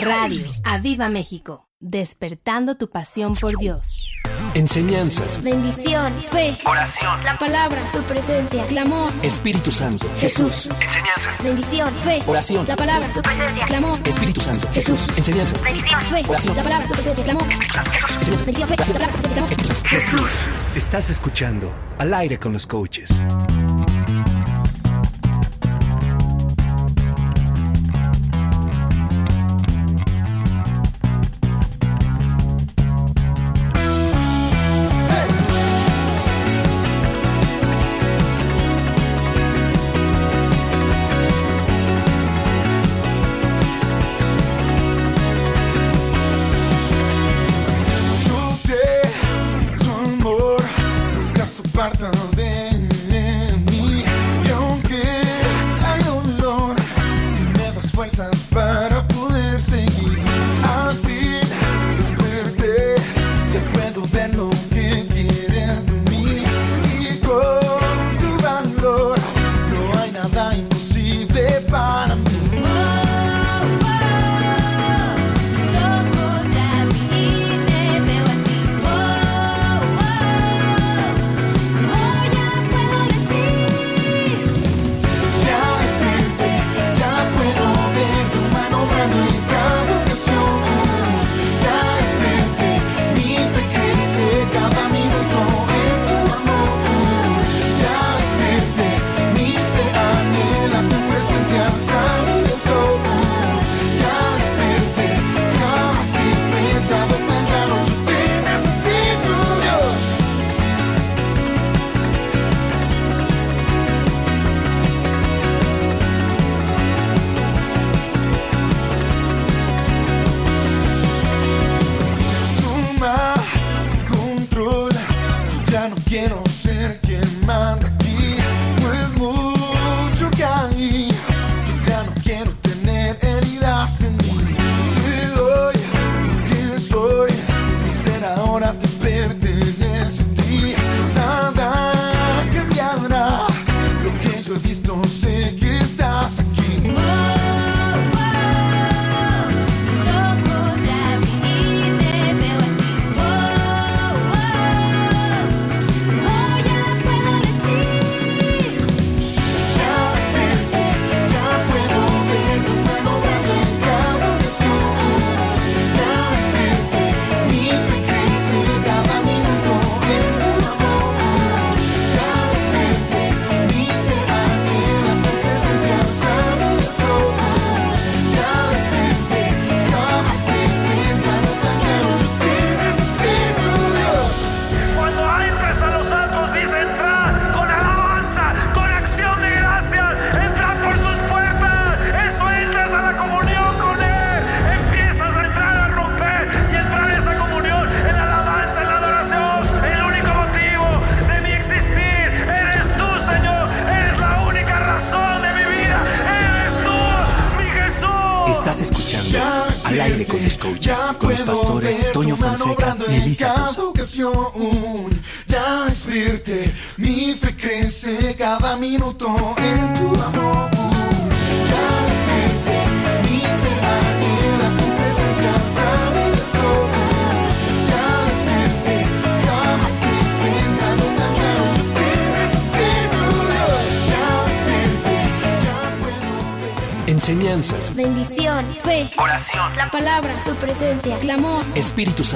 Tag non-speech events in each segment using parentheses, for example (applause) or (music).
Radio Aviva México, despertando tu pasión por Dios. Enseñanzas, Bendición, fe, Oración. la palabra, su presencia, clamor, Espíritu Santo, Jesús. Enseñanzas. Bendición, fe, oración, la palabra, su presencia, clamor, Espíritu Santo, Jesús. enseñanzas, Bendición, fe, Oración. la palabra, su presencia, clamor, enseñanzas, Bendición, fe, la palabra, su presencia, clamor, Jesús. Estás escuchando Al aire con los coaches.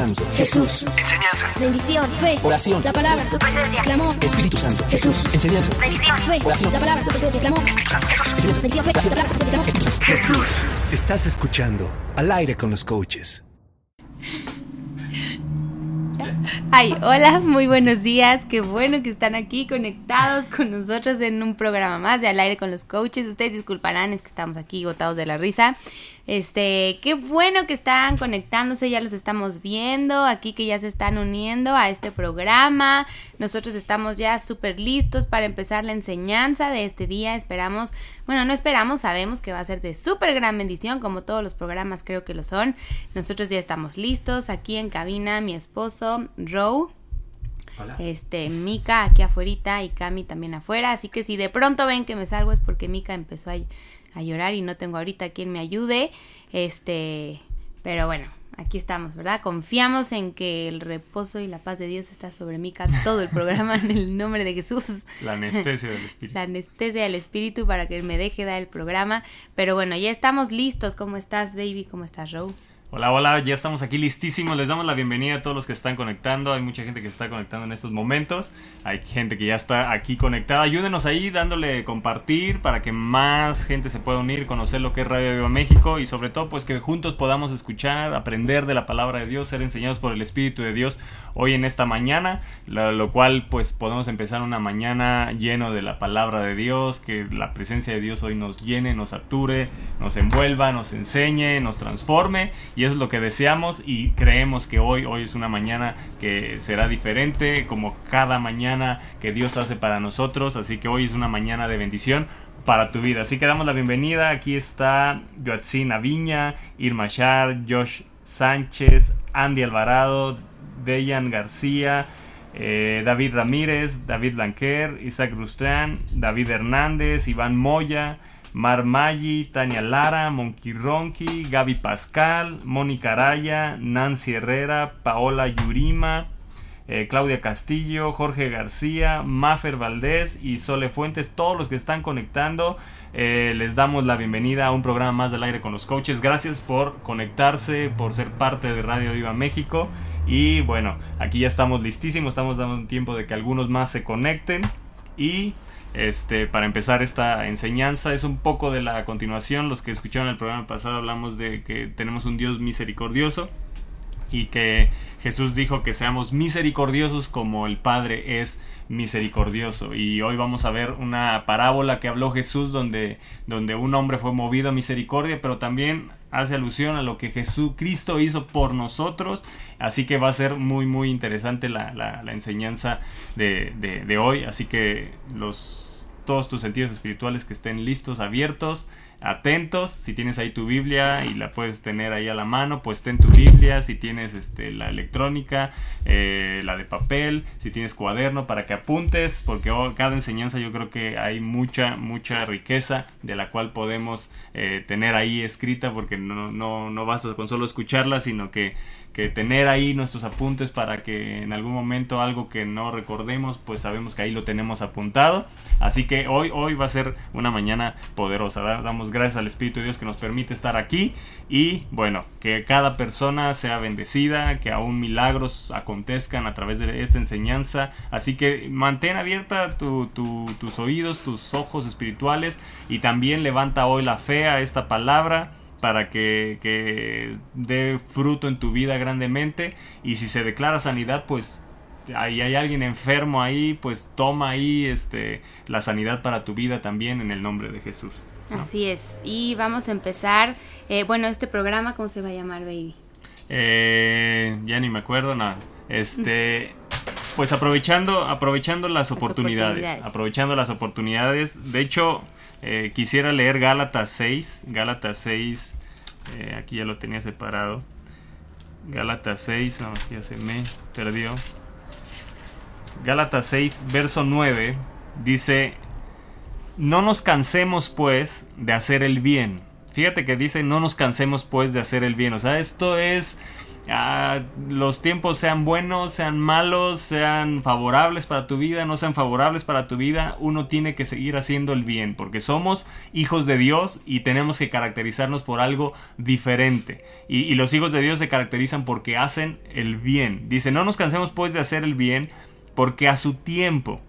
Santo, Jesús. Enseñanzas. Bendición, fe, oración, la palabra, su presencia, clamor, Espíritu Santo, Jesús. enseñanzas, Bendición, fe, Oración. la palabra, su presencia, clamor, Bendición, fe, la palabra, su presencia, clamor, Jesús. Estás escuchando Al aire con los coaches. Ay, hola, muy buenos días. Qué bueno que están aquí conectados con nosotros en un programa más de Al aire con los coaches. Ustedes disculparán, es que estamos aquí gotados de la risa. Este, qué bueno que están conectándose, ya los estamos viendo, aquí que ya se están uniendo a este programa. Nosotros estamos ya súper listos para empezar la enseñanza de este día. Esperamos, bueno, no esperamos, sabemos que va a ser de súper gran bendición, como todos los programas creo que lo son. Nosotros ya estamos listos aquí en cabina, mi esposo, Row. Este, Mika aquí afuera y Cami también afuera. Así que si de pronto ven que me salgo es porque Mika empezó a, a llorar y no tengo ahorita quien me ayude. Este, pero bueno, aquí estamos, ¿verdad? Confiamos en que el reposo y la paz de Dios está sobre mí todo el programa en el nombre de Jesús. (laughs) La anestesia del espíritu. La anestesia del espíritu para que me deje dar el programa. Pero bueno, ya estamos listos. ¿Cómo estás, baby? ¿Cómo estás, Row? Hola, hola, ya estamos aquí listísimos. Les damos la bienvenida a todos los que están conectando. Hay mucha gente que se está conectando en estos momentos. Hay gente que ya está aquí conectada. Ayúdenos ahí dándole compartir para que más gente se pueda unir, conocer lo que es Radio Viva México y sobre todo pues que juntos podamos escuchar, aprender de la palabra de Dios, ser enseñados por el Espíritu de Dios hoy en esta mañana, lo, cual pues podemos empezar una mañana lleno de la palabra de Dios, que la presencia de Dios hoy nos llene, nos sature, nos envuelva, nos enseñe, nos transforme eso es lo que deseamos y creemos que hoy, hoy es una mañana que será diferente como cada mañana que Dios hace para nosotros, así que hoy es una mañana de bendición para tu vida. Así que damos la bienvenida, aquí está Joatzin Aviña, Irma Shar, Josh Sánchez, Andy Alvarado, Dejan García, eh, David Ramírez, David Blanquer, Isaac Rustrán, David Hernández, Iván Moya, Mar Maggi, Tania Lara, Monky Ronky, Gaby Pascal, Mónica Araya, Nancy Herrera, Paola Yurima, eh, Claudia Castillo, Jorge García, Mafer Valdés y Sole Fuentes, todos los que están conectando, eh, les damos la bienvenida a un programa más del aire con los coaches. Gracias por conectarse, por ser parte de Radio Viva México. Y bueno, aquí ya estamos listísimos, estamos dando tiempo de que algunos más se conecten. Y este, para empezar esta enseñanza es un poco de la continuación. Los que escucharon el programa pasado hablamos de que tenemos un Dios misericordioso y que Jesús dijo que seamos misericordiosos como el Padre es misericordioso. Y hoy vamos a ver una parábola que habló Jesús donde, donde un hombre fue movido a misericordia, pero también hace alusión a lo que Jesucristo hizo por nosotros. Así que va a ser muy, muy interesante la, la- enseñanza de, de- de hoy. Así que los, todos tus sentidos espirituales que estén listos, abiertos atentos. Si tienes ahí tu Biblia y la puedes tener ahí a la mano, pues ten tu Biblia. Si tienes este, la electrónica, eh, la de papel, si tienes cuaderno para que apuntes, porque oh, cada enseñanza yo creo que hay mucha, mucha riqueza de la cual podemos eh, tener ahí escrita, porque no, no, no basta con solo escucharla, sino que que tener ahí nuestros apuntes para que en algún momento algo que no recordemos, pues sabemos que ahí lo tenemos apuntado. Así que hoy, hoy va a ser una mañana poderosa. Da- Damos gracias al Espíritu de Dios que nos permite estar aquí y bueno, que cada persona sea bendecida, que aún milagros acontezcan a través de esta enseñanza. Así que mantén abierta tu- tu- tus oídos, tus ojos espirituales y también levanta hoy la fe a esta palabra para que, que dé fruto en tu vida grandemente y si se declara sanidad pues ahí hay alguien enfermo ahí pues toma ahí este la sanidad para tu vida también en el nombre de Jesús ¿no? Así es. Y vamos a empezar. eh, bueno, este programa, ¿cómo se va a llamar, baby? Eh, ya ni me acuerdo nada este pues aprovechando aprovechando las, oportunidades, oportunidades. aprovechando las oportunidades de hecho eh, quisiera leer Gálatas 6 Gálatas 6 eh, aquí ya lo tenía separado Gálatas 6 no, ya se me perdió Gálatas 6 verso 9 dice no nos cansemos pues de hacer el bien. Fíjate que dice no nos cansemos pues de hacer el bien. O sea, esto es ah, los tiempos sean buenos, sean malos, sean favorables para tu vida, no sean favorables para tu vida, uno tiene que seguir haciendo el bien, porque somos hijos de Dios y tenemos que caracterizarnos por algo diferente. Y, y los hijos de Dios se caracterizan porque hacen el bien. Dice, no nos cansemos pues de hacer el bien, porque a su tiempo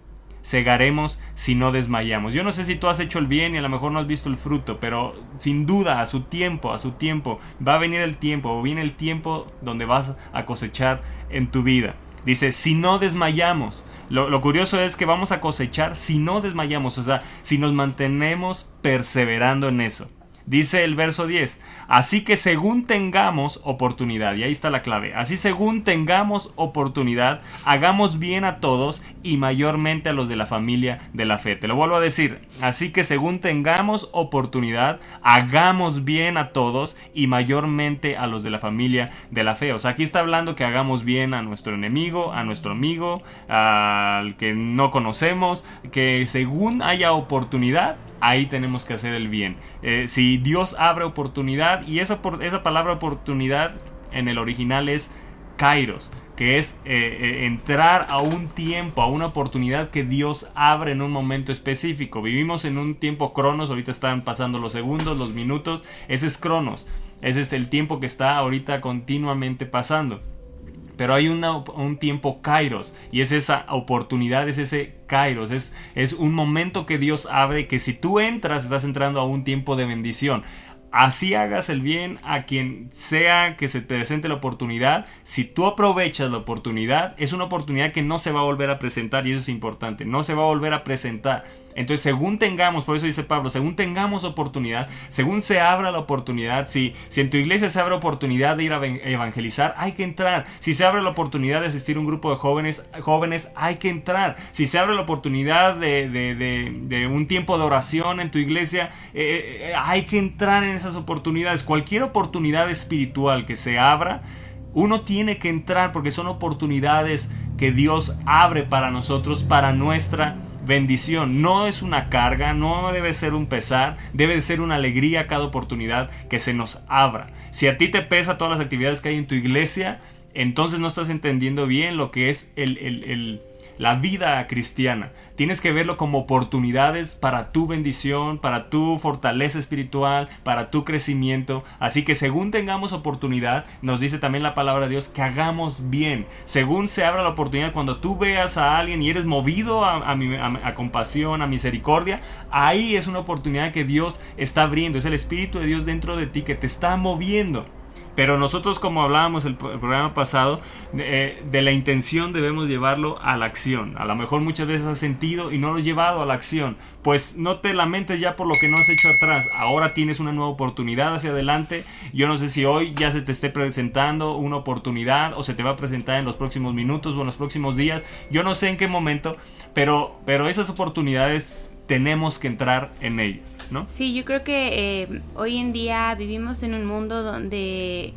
segaremos si no desmayamos. Yo no sé si tú has hecho el bien y a lo mejor no has visto el fruto, pero sin duda a su tiempo, a su tiempo, va a venir el tiempo, o viene el tiempo donde vas a cosechar en tu vida. Dice, si no desmayamos. Lo, lo curioso es que vamos a cosechar si no desmayamos, o sea, si nos mantenemos perseverando en eso. Dice el verso 10, así que según tengamos oportunidad, y ahí está la clave, así según tengamos oportunidad, hagamos bien a todos y mayormente a los de la familia de la fe. Te lo vuelvo a decir, así que según tengamos oportunidad, hagamos bien a todos y mayormente a los de la familia de la fe. O sea, aquí está hablando que hagamos bien a nuestro enemigo, a nuestro amigo, al que no conocemos, que según haya oportunidad, ahí tenemos que hacer el bien. Eh, si Dios abre oportunidad, y esa, esa palabra oportunidad en el original es kairos, que es eh, eh, entrar a un tiempo, a una oportunidad que Dios abre en un momento específico. Vivimos en un tiempo cronos, ahorita están pasando los segundos, los minutos, ese es cronos, ese es el tiempo que está ahorita continuamente pasando. Pero hay un tiempo kairos y es esa oportunidad, es ese kairos, es, es un momento que Dios abre que si tú entras estás entrando a un tiempo de bendición. Así hagas el bien a quien sea que se te presente la oportunidad. Si tú aprovechas la oportunidad, es una oportunidad que no se va a volver a presentar y eso es importante. No se va a volver a presentar. Entonces, según tengamos, por eso dice Pablo, según tengamos oportunidad, según se abra la oportunidad, si, si en tu iglesia se abre oportunidad de ir a evangelizar, hay que entrar. Si se abre la oportunidad de asistir a un grupo de jóvenes, jóvenes hay que entrar. Si se abre la oportunidad de, de- de- un tiempo de oración en tu iglesia, eh, eh, hay que entrar en esas oportunidades. Cualquier oportunidad espiritual que se abra, uno tiene que entrar porque son oportunidades que Dios abre para nosotros, para nuestra bendición. No es una carga, no debe ser un pesar, debe de ser una alegría cada oportunidad que se nos abra. Si a ti te pesa todas las actividades que hay en tu iglesia, entonces no estás entendiendo bien lo que es el- el- la vida cristiana. Tienes que verlo como oportunidades para tu bendición, para tu fortaleza espiritual, para tu crecimiento. Así que según tengamos oportunidad, nos dice también la palabra de Dios que hagamos bien. Según se abra la oportunidad, cuando tú veas a alguien y eres movido a, compasión, a misericordia, ahí es una oportunidad que Dios está abriendo. Es el Espíritu de Dios dentro de ti que te está moviendo. Pero nosotros, como hablábamos el, el programa pasado, eh, de la intención debemos llevarlo a la acción. A lo mejor muchas veces has sentido y no lo has llevado a la acción. Pues no te lamentes ya por lo que no has hecho atrás. Ahora tienes una nueva oportunidad hacia adelante. Yo no sé si hoy ya se te esté presentando una oportunidad o se te va a presentar en los próximos minutos o en los próximos días. Yo no sé en qué momento, pero, pero esas oportunidades tenemos que entrar en ellas, ¿no? Sí, yo creo que eh, hoy en día vivimos en un mundo donde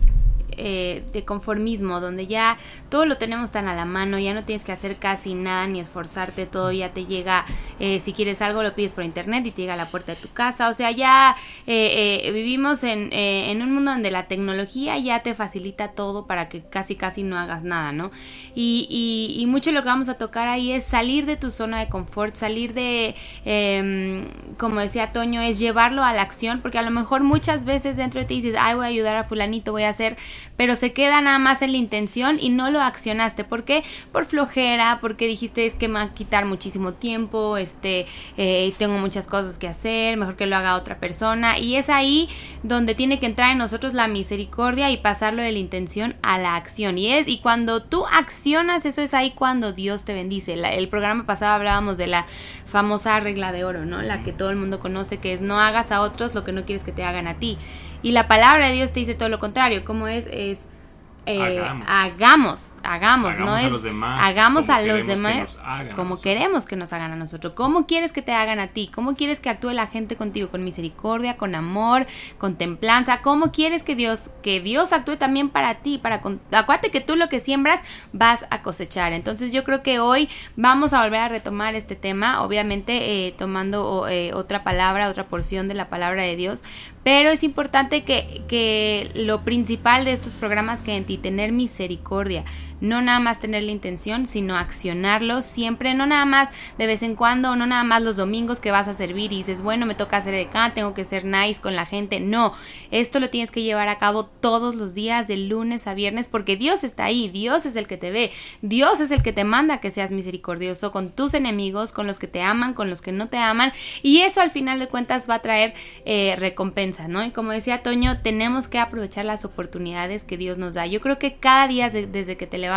eh, de conformismo, donde ya todo lo tenemos tan a la mano, ya no tienes que hacer casi nada ni esforzarte, todo ya te llega, eh, si quieres algo lo pides por internet y te llega a la puerta de tu casa, o sea, ya eh, eh, vivimos en, en un mundo donde la tecnología ya te facilita todo para que casi casi no hagas nada, ¿no? Y, y, y mucho lo que vamos a tocar ahí es salir de tu zona de confort, salir de, eh, como decía Toño, es llevarlo a la acción, porque a lo mejor muchas veces dentro de ti dices, ay, voy a ayudar a fulanito, voy a hacer, pero se queda nada más en la intención y no lo accionaste. ¿Por qué? Por flojera, porque dijiste es que me va a quitar muchísimo tiempo, este, eh, tengo muchas cosas que hacer, mejor que lo haga otra persona. Y es ahí donde tiene que entrar en nosotros la misericordia y pasarlo de la intención a la acción. Y es, y cuando tú accionas, eso es ahí cuando Dios te bendice. La- el programa pasado hablábamos de la famosa regla de oro, ¿no? La que todo el mundo conoce, que es no hagas a otros lo que no quieres que te hagan a ti. Y la palabra de Dios te dice todo lo contrario. ¿Cómo es? Es eh, Hagamos. hagamos, hagamos, Hagamos no a es los demás hagamos a los que demás a como queremos que nos hagan a nosotros. ¿Cómo quieres que te hagan a ti? ¿Cómo quieres que actúe la gente contigo? Con misericordia, con amor, con templanza. ¿Cómo quieres que Dios que Dios actúe también para ti? Para con- acuérdate que tú lo que siembras vas a cosechar. Entonces yo creo que hoy vamos a volver a retomar este tema, obviamente eh, tomando eh, otra palabra, otra porción de la palabra de Dios. Pero es importante que, que lo principal de estos programas que en ti tener misericordia, no nada más tener la intención, sino accionarlo siempre, no nada más de vez en cuando, no nada más los domingos que vas a servir y dices, bueno, me toca hacer de acá, tengo que ser nice con la gente. No, esto lo tienes que llevar a cabo todos los días, de lunes a viernes, porque Dios está ahí, Dios es el que te ve, Dios es el que te manda que seas misericordioso con tus enemigos, con los que te aman, con los que no te aman, y eso al final de cuentas va a traer eh, recompensa, ¿no? Y como decía Toño, tenemos que aprovechar las oportunidades que Dios nos da. Yo creo que cada día de- desde que te levantas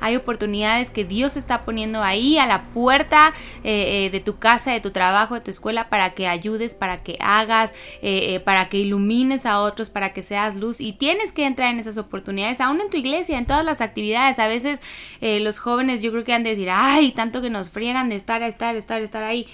hay oportunidades que Dios está poniendo ahí a la puerta eh, eh, de tu casa, de tu trabajo, de tu escuela, para que ayudes, para que hagas, eh, para que ilumines a otros, para que seas luz. Y tienes que entrar en esas oportunidades, aún en tu iglesia, en todas las actividades. A veces los jóvenes yo creo que han de decir, ay, tanto que nos friegan de estar, estar, estar, estar ahí.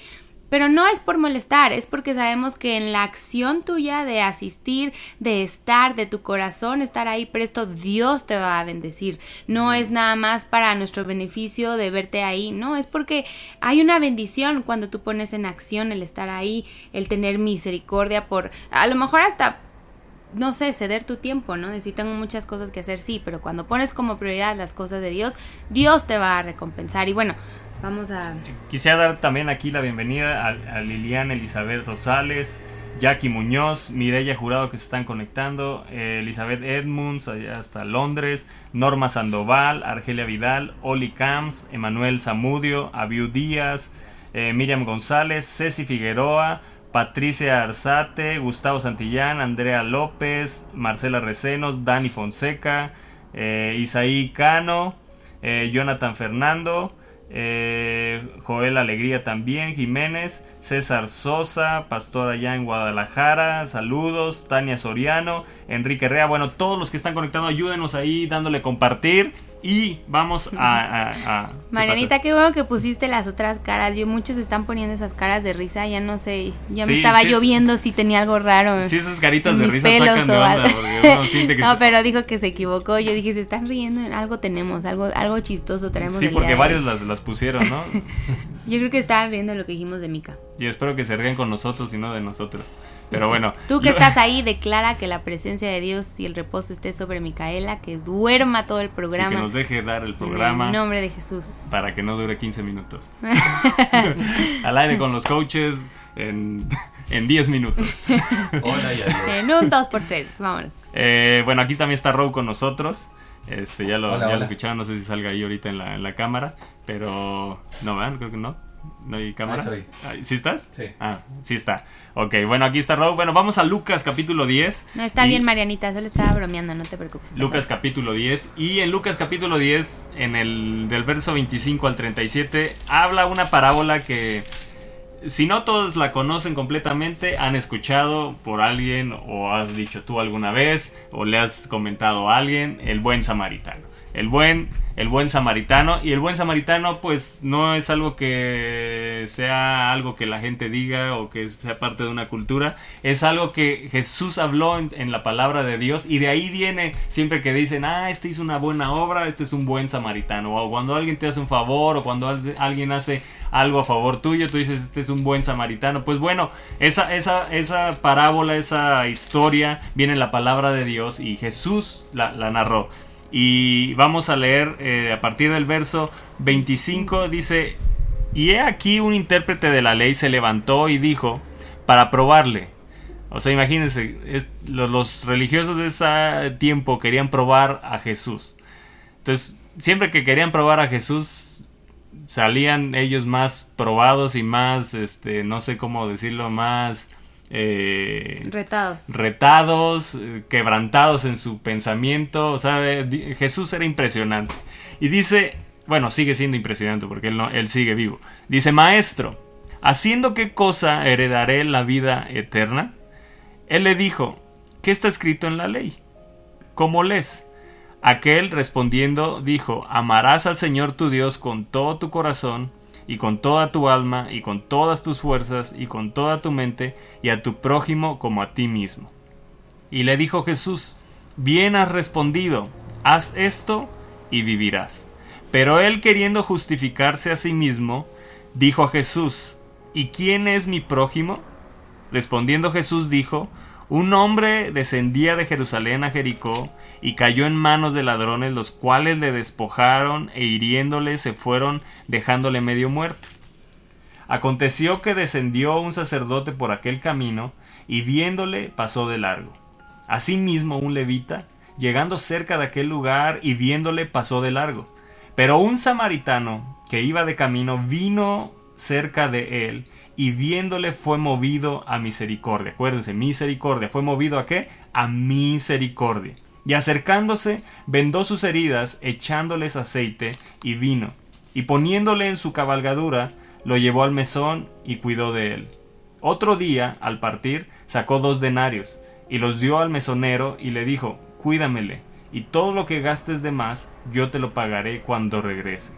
Pero no es por molestar, es porque sabemos que en la acción tuya de asistir, de estar, de tu corazón, estar ahí presto, Dios te va a bendecir. No es nada más para nuestro beneficio de verte ahí, no, es porque hay una bendición cuando tú pones en acción el estar ahí, el tener misericordia por, a lo mejor hasta no sé, ceder tu tiempo, ¿no? Decir, tengo muchas cosas que hacer, sí, pero cuando pones como prioridad las cosas de Dios, Dios te va a recompensar. Y bueno, vamos a... Quisiera dar también aquí la bienvenida a, a Liliana Elizabeth Rosales, Jackie Muñoz, Mireya Jurado que se están conectando, eh, Elizabeth Edmunds allá hasta Londres, Norma Sandoval, Argelia Vidal, Oli Camps, Emanuel Zamudio, Abiu Díaz, eh, Miriam González, Ceci Figueroa, Patricia Arzate, Gustavo Santillán, Andrea López, Marcela Recenos, Dani Fonseca, eh, Isaí Cano, eh, Jonathan Fernando, eh, Joel Alegría también, Jiménez, César Sosa, Pastor allá en Guadalajara, saludos, Tania Soriano, Enrique Rea, bueno, todos los que están conectando, ayúdenos ahí dándole compartir y vamos a... a- a- ¿qué Marianita, qué bueno que pusiste las otras caras. Yo muchos están poniendo esas caras de risa, ya no sé, ya me estaba sí es- lloviendo si tenía algo raro. Sí, esas caritas de risa pelos sacan de onda, algo. porque uno siente que (laughs) no, se- pero dijo que se equivocó. Yo dije, se están riendo, algo tenemos, algo, algo chistoso traemos. Sí, porque varios las, las pusieron, ¿no? (laughs) Yo creo que estaban riendo lo que dijimos de Mika. Y espero que se rían con nosotros y no de nosotros. Pero bueno. Tú que lo- estás ahí, declara que la presencia de Dios y el reposo esté sobre Micaela, que duerma todo el sí, programa. que nos deje dar el En programa el nombre de Jesús. para que no dure 15 minutos. (laughs) Al aire con los coaches en, (laughs) en 10 minutos. (laughs) Hola y adiós. En un 2x3, vámonos. Eh, bueno, aquí también está Row con nosotros. Este, ya lo, Hola, ya lo escucharon, no sé si salga ahí ahorita en la, en la cámara. Pero no, ¿verdad? Creo que no. ¿No hay cámara? estoy. Ay, ¿Sí estás? Sí. Ah, sí está. Ok, bueno, aquí está Row. Bueno, vamos a Lucas capítulo 10. No, está Y- bien, Marianita, solo estaba bromeando, no te preocupes. Lucas capítulo 10 y en Lucas capítulo 10 en el del verso 25 al 37 habla una parábola que si no todos la conocen completamente han escuchado por alguien o has dicho tú alguna vez o le has comentado a alguien el buen samaritano el buen el buen samaritano. Y el buen samaritano pues no es algo que sea algo que la gente diga o que sea parte de una cultura. Es algo que Jesús habló en, la palabra de Dios. Y de ahí viene siempre que dicen ah este hizo una buena obra este es un buen samaritano o cuando alguien te hace un favor o cuando al- alguien hace algo a favor tuyo tú dices este es un buen samaritano pues bueno esa esa esa parábola esa historia viene en la palabra de Dios y Jesús la narró y vamos a leer eh, a partir del verso 25 dice y he aquí un intérprete de la ley se levantó y dijo para probarle o sea, imagínense, los, los religiosos de ese tiempo querían probar a Jesús. Entonces, siempre que querían probar a Jesús, salían ellos más probados y más, este, no sé cómo decirlo, más eh, Retados. retados, eh, quebrantados en su pensamiento. O sea, eh, Jesús era impresionante. Y dice, bueno, sigue siendo impresionante porque él, no, él sigue vivo. Dice, maestro, ¿haciendo qué cosa heredaré la vida eterna? Él le dijo, ¿qué está escrito en la ley? ¿Cómo lees? Aquel respondiendo dijo, amarás al Señor tu Dios con todo tu corazón y con toda tu alma y con todas tus fuerzas y con toda tu mente y a tu prójimo como a ti mismo. Y le dijo Jesús, bien has respondido, haz esto y vivirás. Pero él queriendo justificarse a sí mismo, dijo a Jesús, ¿y quién es mi prójimo? Respondiendo Jesús dijo, un hombre descendía de Jerusalén a Jericó y cayó en manos de ladrones, los cuales le despojaron e hiriéndole se fueron dejándole medio muerto. Aconteció que descendió un sacerdote por aquel camino y viéndole pasó de largo. Asimismo un levita, llegando cerca de aquel lugar y viéndole pasó de largo. Pero un samaritano que iba de camino vino cerca de él y viéndole fue movido a misericordia. Acuérdense, misericordia. ¿Fue movido a qué? A misericordia. Y acercándose, vendó sus heridas, echándoles aceite y vino. Y poniéndole en su cabalgadura, lo llevó al mesón y cuidó de él. Otro día, al partir, sacó dos denarios y los dio al mesonero y le dijo, cuídamele, y todo lo que gastes de más, yo te lo pagaré cuando regrese.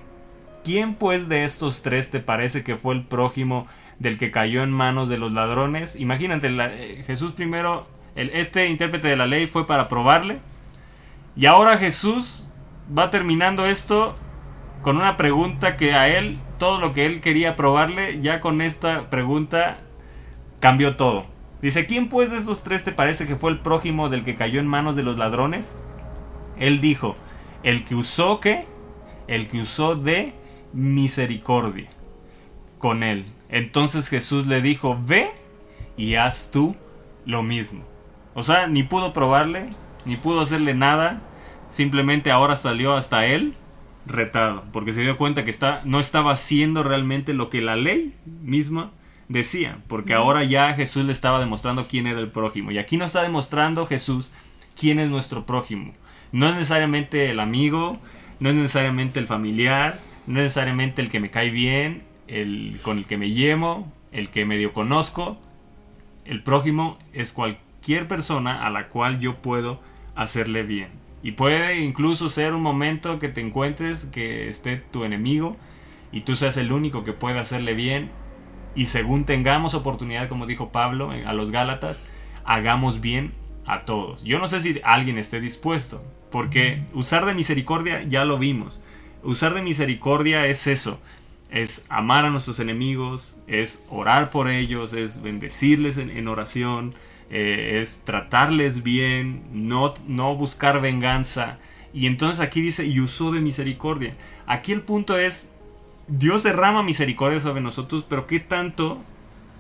¿Quién pues de estos tres te parece que fue el prójimo del que cayó en manos de los ladrones. Imagínate, eh, Jesús primero, el- este intérprete de la ley fue para probarle. Y ahora Jesús va terminando esto con una pregunta que a él, todo lo que él quería probarle, ya con esta pregunta cambió todo. Dice, ¿quién pues de estos tres te parece que fue el prójimo del que cayó en manos de los ladrones? Él dijo, el que usó qué? El que usó de misericordia con él. Entonces Jesús le dijo, ve y haz tú lo mismo. O sea, ni pudo probarle, ni pudo hacerle nada, simplemente ahora salió hasta él retado, porque se dio cuenta que está, no estaba haciendo realmente lo que la ley misma decía, porque ahora ya Jesús le estaba demostrando quién era el prójimo. Y aquí no está demostrando Jesús quién es nuestro prójimo. No es necesariamente el amigo, no es necesariamente el familiar, no es necesariamente el que me cae bien, el con el que me llevo, el que medio conozco. El prójimo es cualquier persona a la cual yo puedo hacerle bien. Y puede incluso ser un momento que te encuentres que esté tu enemigo y tú seas el único que puede hacerle bien. Y según tengamos oportunidad, como dijo Pablo eh, a los Gálatas, hagamos bien a todos. Yo no sé si alguien esté dispuesto, porque usar de misericordia ya lo vimos. Usar de misericordia es eso, es amar a nuestros enemigos, es orar por ellos, es bendecirles en, en oración, eh, es tratarles bien, no, no buscar venganza. Y entonces aquí dice, y usó de misericordia. Aquí el punto es, Dios derrama misericordia sobre nosotros, pero ¿qué tanto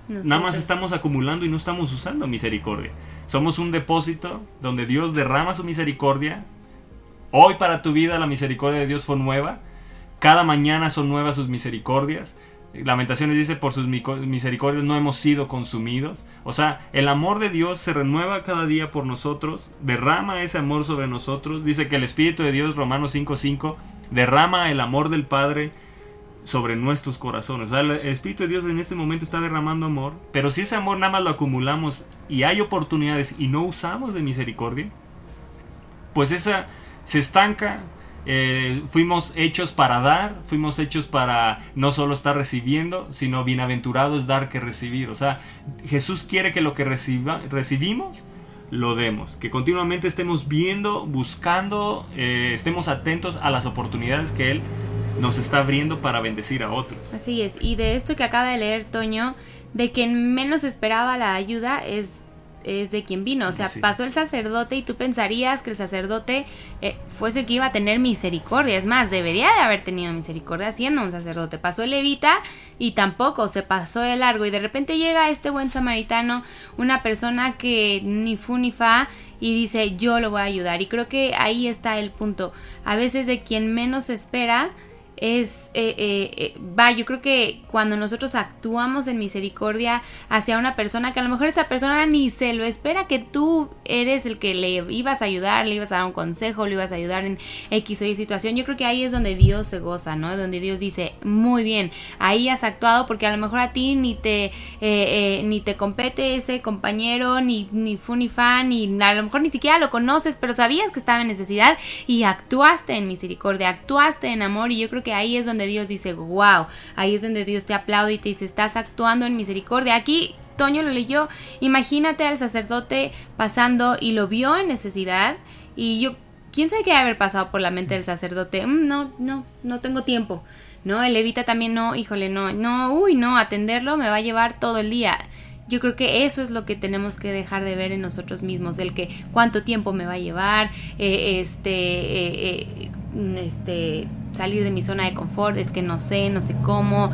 Nada más estamos acumulando y no estamos usando misericordia. Somos un depósito donde Dios derrama su misericordia. Hoy para tu vida la misericordia de Dios fue nueva. Cada mañana son nuevas sus misericordias. Lamentaciones dice, por sus misericordias no hemos sido consumidos. O sea, el amor de Dios se renueva cada día por nosotros, derrama ese amor sobre nosotros. Dice que el Espíritu de Dios, Romanos 5.5, derrama el amor del Padre sobre nuestros corazones. O sea, el Espíritu de Dios en este momento está derramando amor, pero si ese amor nada más lo acumulamos y hay oportunidades y no usamos de misericordia, pues esa se estanca. Eh, fuimos hechos para dar, fuimos hechos para no solo estar recibiendo, sino bienaventurado es dar que recibir. O sea, Jesús quiere que lo que reciba- recibimos lo demos, que continuamente estemos viendo, buscando, eh, estemos atentos a las oportunidades que Él nos está abriendo para bendecir a otros. Así es, y de esto que acaba de leer Toño, de quien menos esperaba la ayuda es, es de quien vino. O sea, Sí. pasó el sacerdote y tú pensarías que el sacerdote eh, fuese el que iba a tener misericordia. Es más, debería de haber tenido misericordia siendo un sacerdote. Pasó el levita y tampoco se pasó de largo. Y de repente llega este buen samaritano, una persona que ni fu ni fa. Y dice, yo lo voy a ayudar. Y creo que ahí está el punto. A veces de quien menos espera, es, eh, eh, eh, va, yo creo que cuando nosotros actuamos en misericordia hacia una persona que a lo mejor esa persona ni se lo espera que tú eres el que le ibas a ayudar, le ibas a dar un consejo, le ibas a ayudar en X o Y situación, yo creo que ahí es donde Dios se goza, ¿no? Donde Dios dice, muy bien, ahí has actuado porque a lo mejor a ti ni te, eh, ni te compete ese compañero, ni, ni fu ni fan, ni a lo mejor ni siquiera lo conoces, pero sabías que estaba en necesidad y actuaste en misericordia, actuaste en amor y yo creo que ahí es donde Dios dice, wow, ahí es donde Dios te aplaude y te dice, estás actuando en misericordia. Aquí Toño lo leyó, imagínate al sacerdote pasando y lo vio en necesidad y yo, ¿quién sabe qué haber pasado por la mente del sacerdote? "Mm, no, no, no tengo tiempo. ¿No? El levita también no, híjole, no, no, uy, no, atenderlo me va a llevar todo el día. Yo creo que eso es lo que tenemos que dejar de ver en nosotros mismos, el que cuánto tiempo me va a llevar, eh, este, eh, eh, este, salir de mi zona de confort, es que no sé, no sé cómo,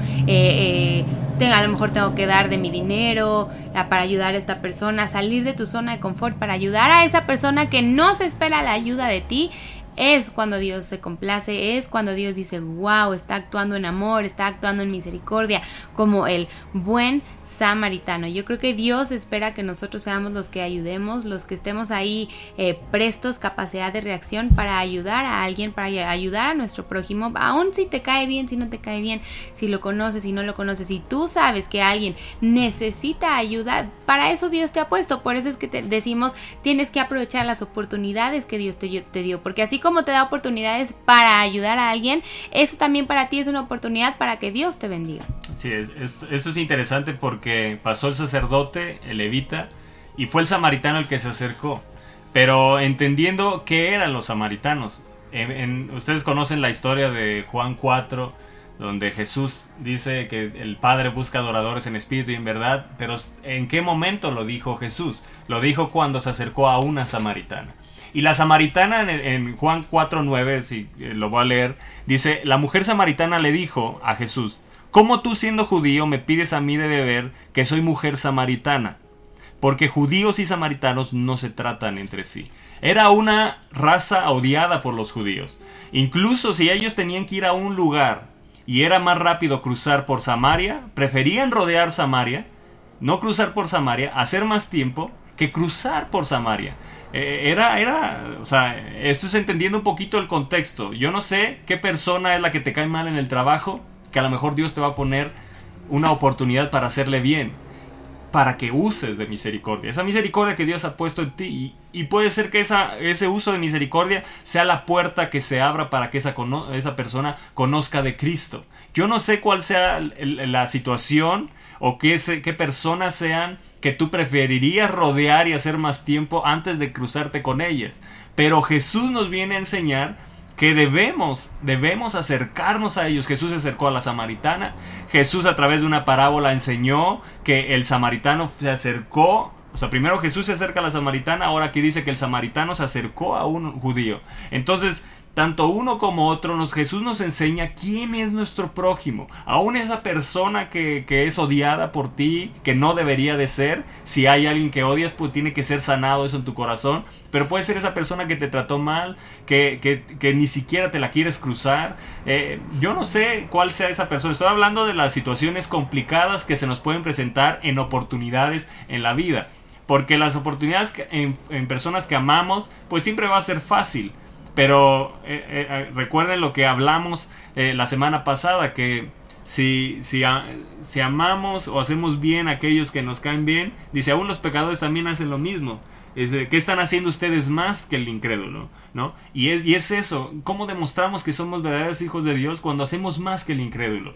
a lo mejor tengo que dar de mi dinero ah, para ayudar a esta persona, salir de tu zona de confort para ayudar a esa persona que no se espera la ayuda de ti. Es cuando Dios se complace, es cuando Dios dice, wow, está actuando en amor, está actuando en misericordia, como el buen samaritano. Yo creo que Dios espera que nosotros seamos los que ayudemos, los que estemos ahí eh, prestos, capacidad de reacción para ayudar a alguien, para ay- ayudar a nuestro prójimo, aun si te cae bien, si no te cae bien, si lo conoces, si no lo conoces, si tú sabes que alguien necesita ayuda, para eso Dios te ha puesto, por eso es que te decimos, tienes que aprovechar las oportunidades que Dios te, dio, porque así como te da oportunidades para ayudar a alguien, eso también para ti es una oportunidad para que Dios te bendiga. Sí, es- es- eso es interesante pasó el sacerdote, el levita, y fue el samaritano el que se acercó. Pero entendiendo qué eran los samaritanos. Ustedes conocen la historia de Juan 4, donde Jesús dice que el Padre busca adoradores en espíritu y en verdad, pero ¿en qué momento lo dijo Jesús? Lo dijo cuando se acercó a una samaritana. Y la samaritana en, en Juan 4.9, si eh, lo voy a leer, dice, la mujer samaritana le dijo a Jesús, ¿cómo tú siendo judío me pides a mí de beber que soy mujer samaritana? Porque judíos y samaritanos no se tratan entre sí. Era una raza odiada por los judíos. Incluso si ellos tenían que ir a un lugar y era más rápido cruzar por Samaria, preferían rodear Samaria, no cruzar por Samaria, hacer más tiempo que cruzar por Samaria. Eh, era, era, o sea, esto es entendiendo un poquito el contexto. Yo no sé qué persona es la que te cae mal en el trabajo, que a lo mejor Dios te va a poner una oportunidad para hacerle bien para que uses de misericordia. Esa misericordia que Dios ha puesto en ti. Y, puede ser que esa, ese uso de misericordia sea la puerta que se abra para que esa, esa persona conozca de Cristo. Yo no sé cuál sea la situación o qué, qué personas sean que tú preferirías rodear y hacer más tiempo antes de cruzarte con ellas. Pero Jesús nos viene a enseñar que debemos, debemos acercarnos a ellos. Jesús se acercó a la samaritana. Jesús a través de una parábola enseñó que el samaritano se acercó. O sea, primero Jesús se acerca a la samaritana, ahora aquí dice que el samaritano se acercó a un judío. Entonces, tanto uno como otro, nos, Jesús nos enseña quién es nuestro prójimo. Aún esa persona que, que es odiada por ti, que no debería de ser. Si hay alguien que odias, pues tiene que ser sanado eso en tu corazón. Pero puede ser esa persona que te trató mal, que, que- que ni siquiera te la quieres cruzar. Eh, yo no sé cuál sea esa persona. Estoy hablando de las situaciones complicadas que se nos pueden presentar en oportunidades en la vida. Porque las oportunidades en, en personas que amamos, pues siempre va a ser fácil. Pero eh, eh, eh, recuerden lo que hablamos eh, la semana pasada, que si, si, a- si amamos o hacemos bien a aquellos que nos caen bien, dice, aún los pecadores también hacen lo mismo. Es ¿Qué están haciendo ustedes más que el incrédulo? ¿no? Y, es, y es eso, ¿cómo demostramos que somos verdaderos hijos de Dios cuando hacemos más que el incrédulo?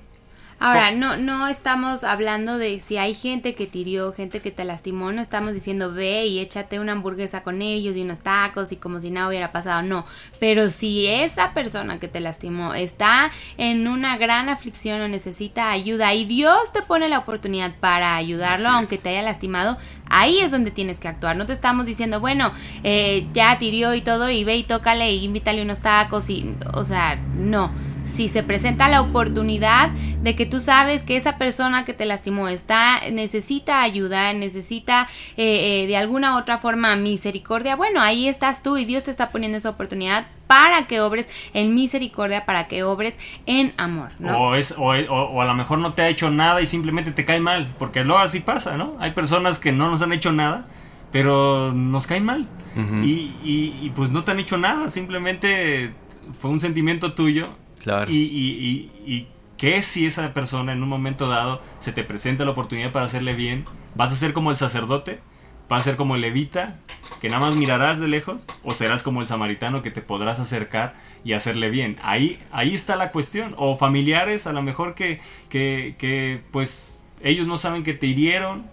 Ahora, no, no estamos hablando de si hay gente que te hirió, gente que te lastimó, no estamos diciendo ve y échate una hamburguesa con ellos y unos tacos y como si nada hubiera pasado, no. Pero si esa persona que te lastimó está en una gran aflicción o necesita ayuda y Dios te pone la oportunidad para ayudarlo, Así aunque es. te haya lastimado, ahí es donde tienes que actuar. No te estamos diciendo, bueno, eh, ya te hirió y todo y ve y tócale y invítale unos tacos y, o sea, no si se presenta la oportunidad de que tú sabes que esa persona que te lastimó está necesita ayuda, necesita eh, eh, de alguna otra forma misericordia, bueno, ahí estás tú y Dios te está poniendo esa oportunidad para que obres en misericordia, para que obres en amor, ¿no? O, es, o, o- o a lo mejor no te ha hecho nada y simplemente te cae mal. Porque luego así pasa, ¿no? Hay personas que no nos han hecho nada, pero nos caen mal. y, y- y, pues no te han hecho nada, simplemente fue un sentimiento tuyo. Y, y, y, y qué si esa persona en un momento dado se te presenta la oportunidad para hacerle bien? ¿Vas a ser como el sacerdote? ¿Vas a ser como el levita? ¿Que nada más mirarás de lejos? ¿O serás como el samaritano que te podrás acercar y hacerle bien? Ahí, ahí está la cuestión. O familiares a lo mejor que, que, que pues ellos no saben que te hirieron,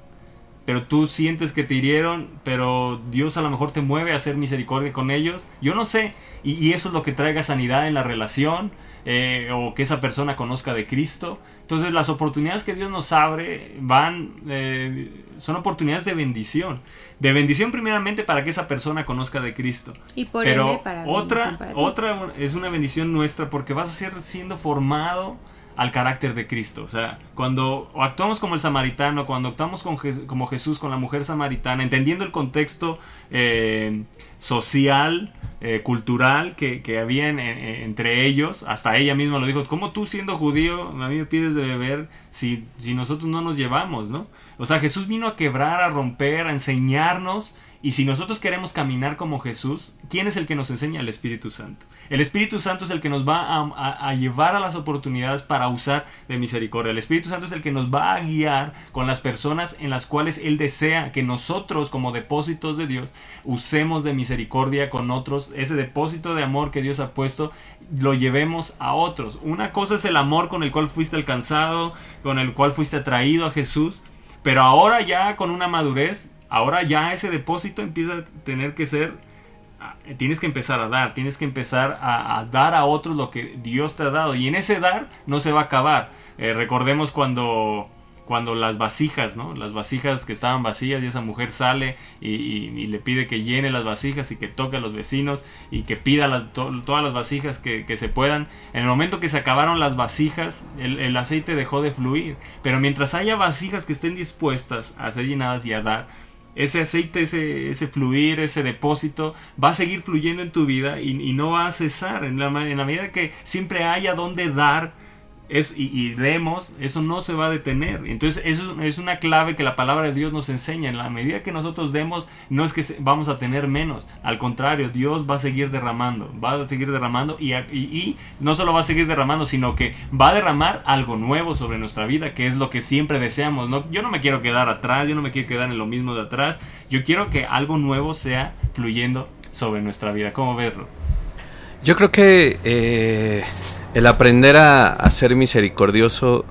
pero tú sientes que te hirieron, pero Dios a lo mejor te mueve a hacer misericordia con ellos. Yo no sé. Y eso es lo que traiga sanidad en la relación. Eh, o que esa persona conozca de Cristo. Entonces las oportunidades que Dios nos abre van, eh, son oportunidades de bendición. De bendición primeramente para que esa persona conozca de Cristo. Y por Pero ende para otra, para otra es una bendición nuestra porque vas a ser siendo formado al carácter de Cristo. O sea, cuando actuamos como el samaritano, cuando actuamos con como Jesús con la mujer samaritana, entendiendo el contexto eh, social eh, cultural que, había en- en- entre ellos. Hasta ella misma lo dijo, ¿cómo tú siendo judío a mí me pides de beber si, si nosotros no nos llevamos, ¿no? O sea, Jesús vino a quebrar, a romper, a enseñarnos. Y si nosotros queremos caminar como Jesús, ¿quién es el que nos enseña? El Espíritu Santo. El Espíritu Santo es el que nos va a, llevar a las oportunidades para usar de misericordia. El Espíritu Santo es el que nos va a guiar con las personas en las cuales Él desea que nosotros como depósitos de Dios usemos de misericordia con otros. Ese depósito de amor que Dios ha puesto lo llevemos a otros. Una cosa es el amor con el cual fuiste alcanzado, con el cual fuiste atraído a Jesús. Pero ahora ya con una madurez, ahora ya ese depósito empieza a tener que ser ah, tienes que empezar a dar, tienes que empezar a, dar a otros lo que Dios te ha dado. Y en ese dar no se va a acabar. Eh, recordemos cuando, cuando las vasijas, ¿no? Las vasijas que estaban vacías y esa mujer sale y, le pide que llene las vasijas y que toque a los vecinos y que pida todas las vasijas que, que se puedan. En el momento que se acabaron las vasijas, el, el aceite dejó de fluir. Pero mientras haya vasijas que estén dispuestas a ser llenadas y a dar, ese aceite, ese, ese fluir, ese depósito va a seguir fluyendo en tu vida y, y no va a cesar. En la, en la medida que siempre haya donde dar es, y, y eso no se va a detener. Entonces, eso es una clave que la palabra de Dios nos enseña. En la medida que nosotros demos, no es que vamos a tener menos. Al contrario, Dios va a seguir derramando, va a seguir derramando y- y no solo va a seguir derramando, sino que va a derramar algo nuevo sobre nuestra vida, que es lo que siempre deseamos. ¿no? Yo no me quiero quedar atrás, yo no me quiero quedar en lo mismo de atrás. Yo quiero que algo nuevo sea fluyendo sobre nuestra vida. ¿Cómo verlo? Yo creo que eh, el aprender a, ser misericordioso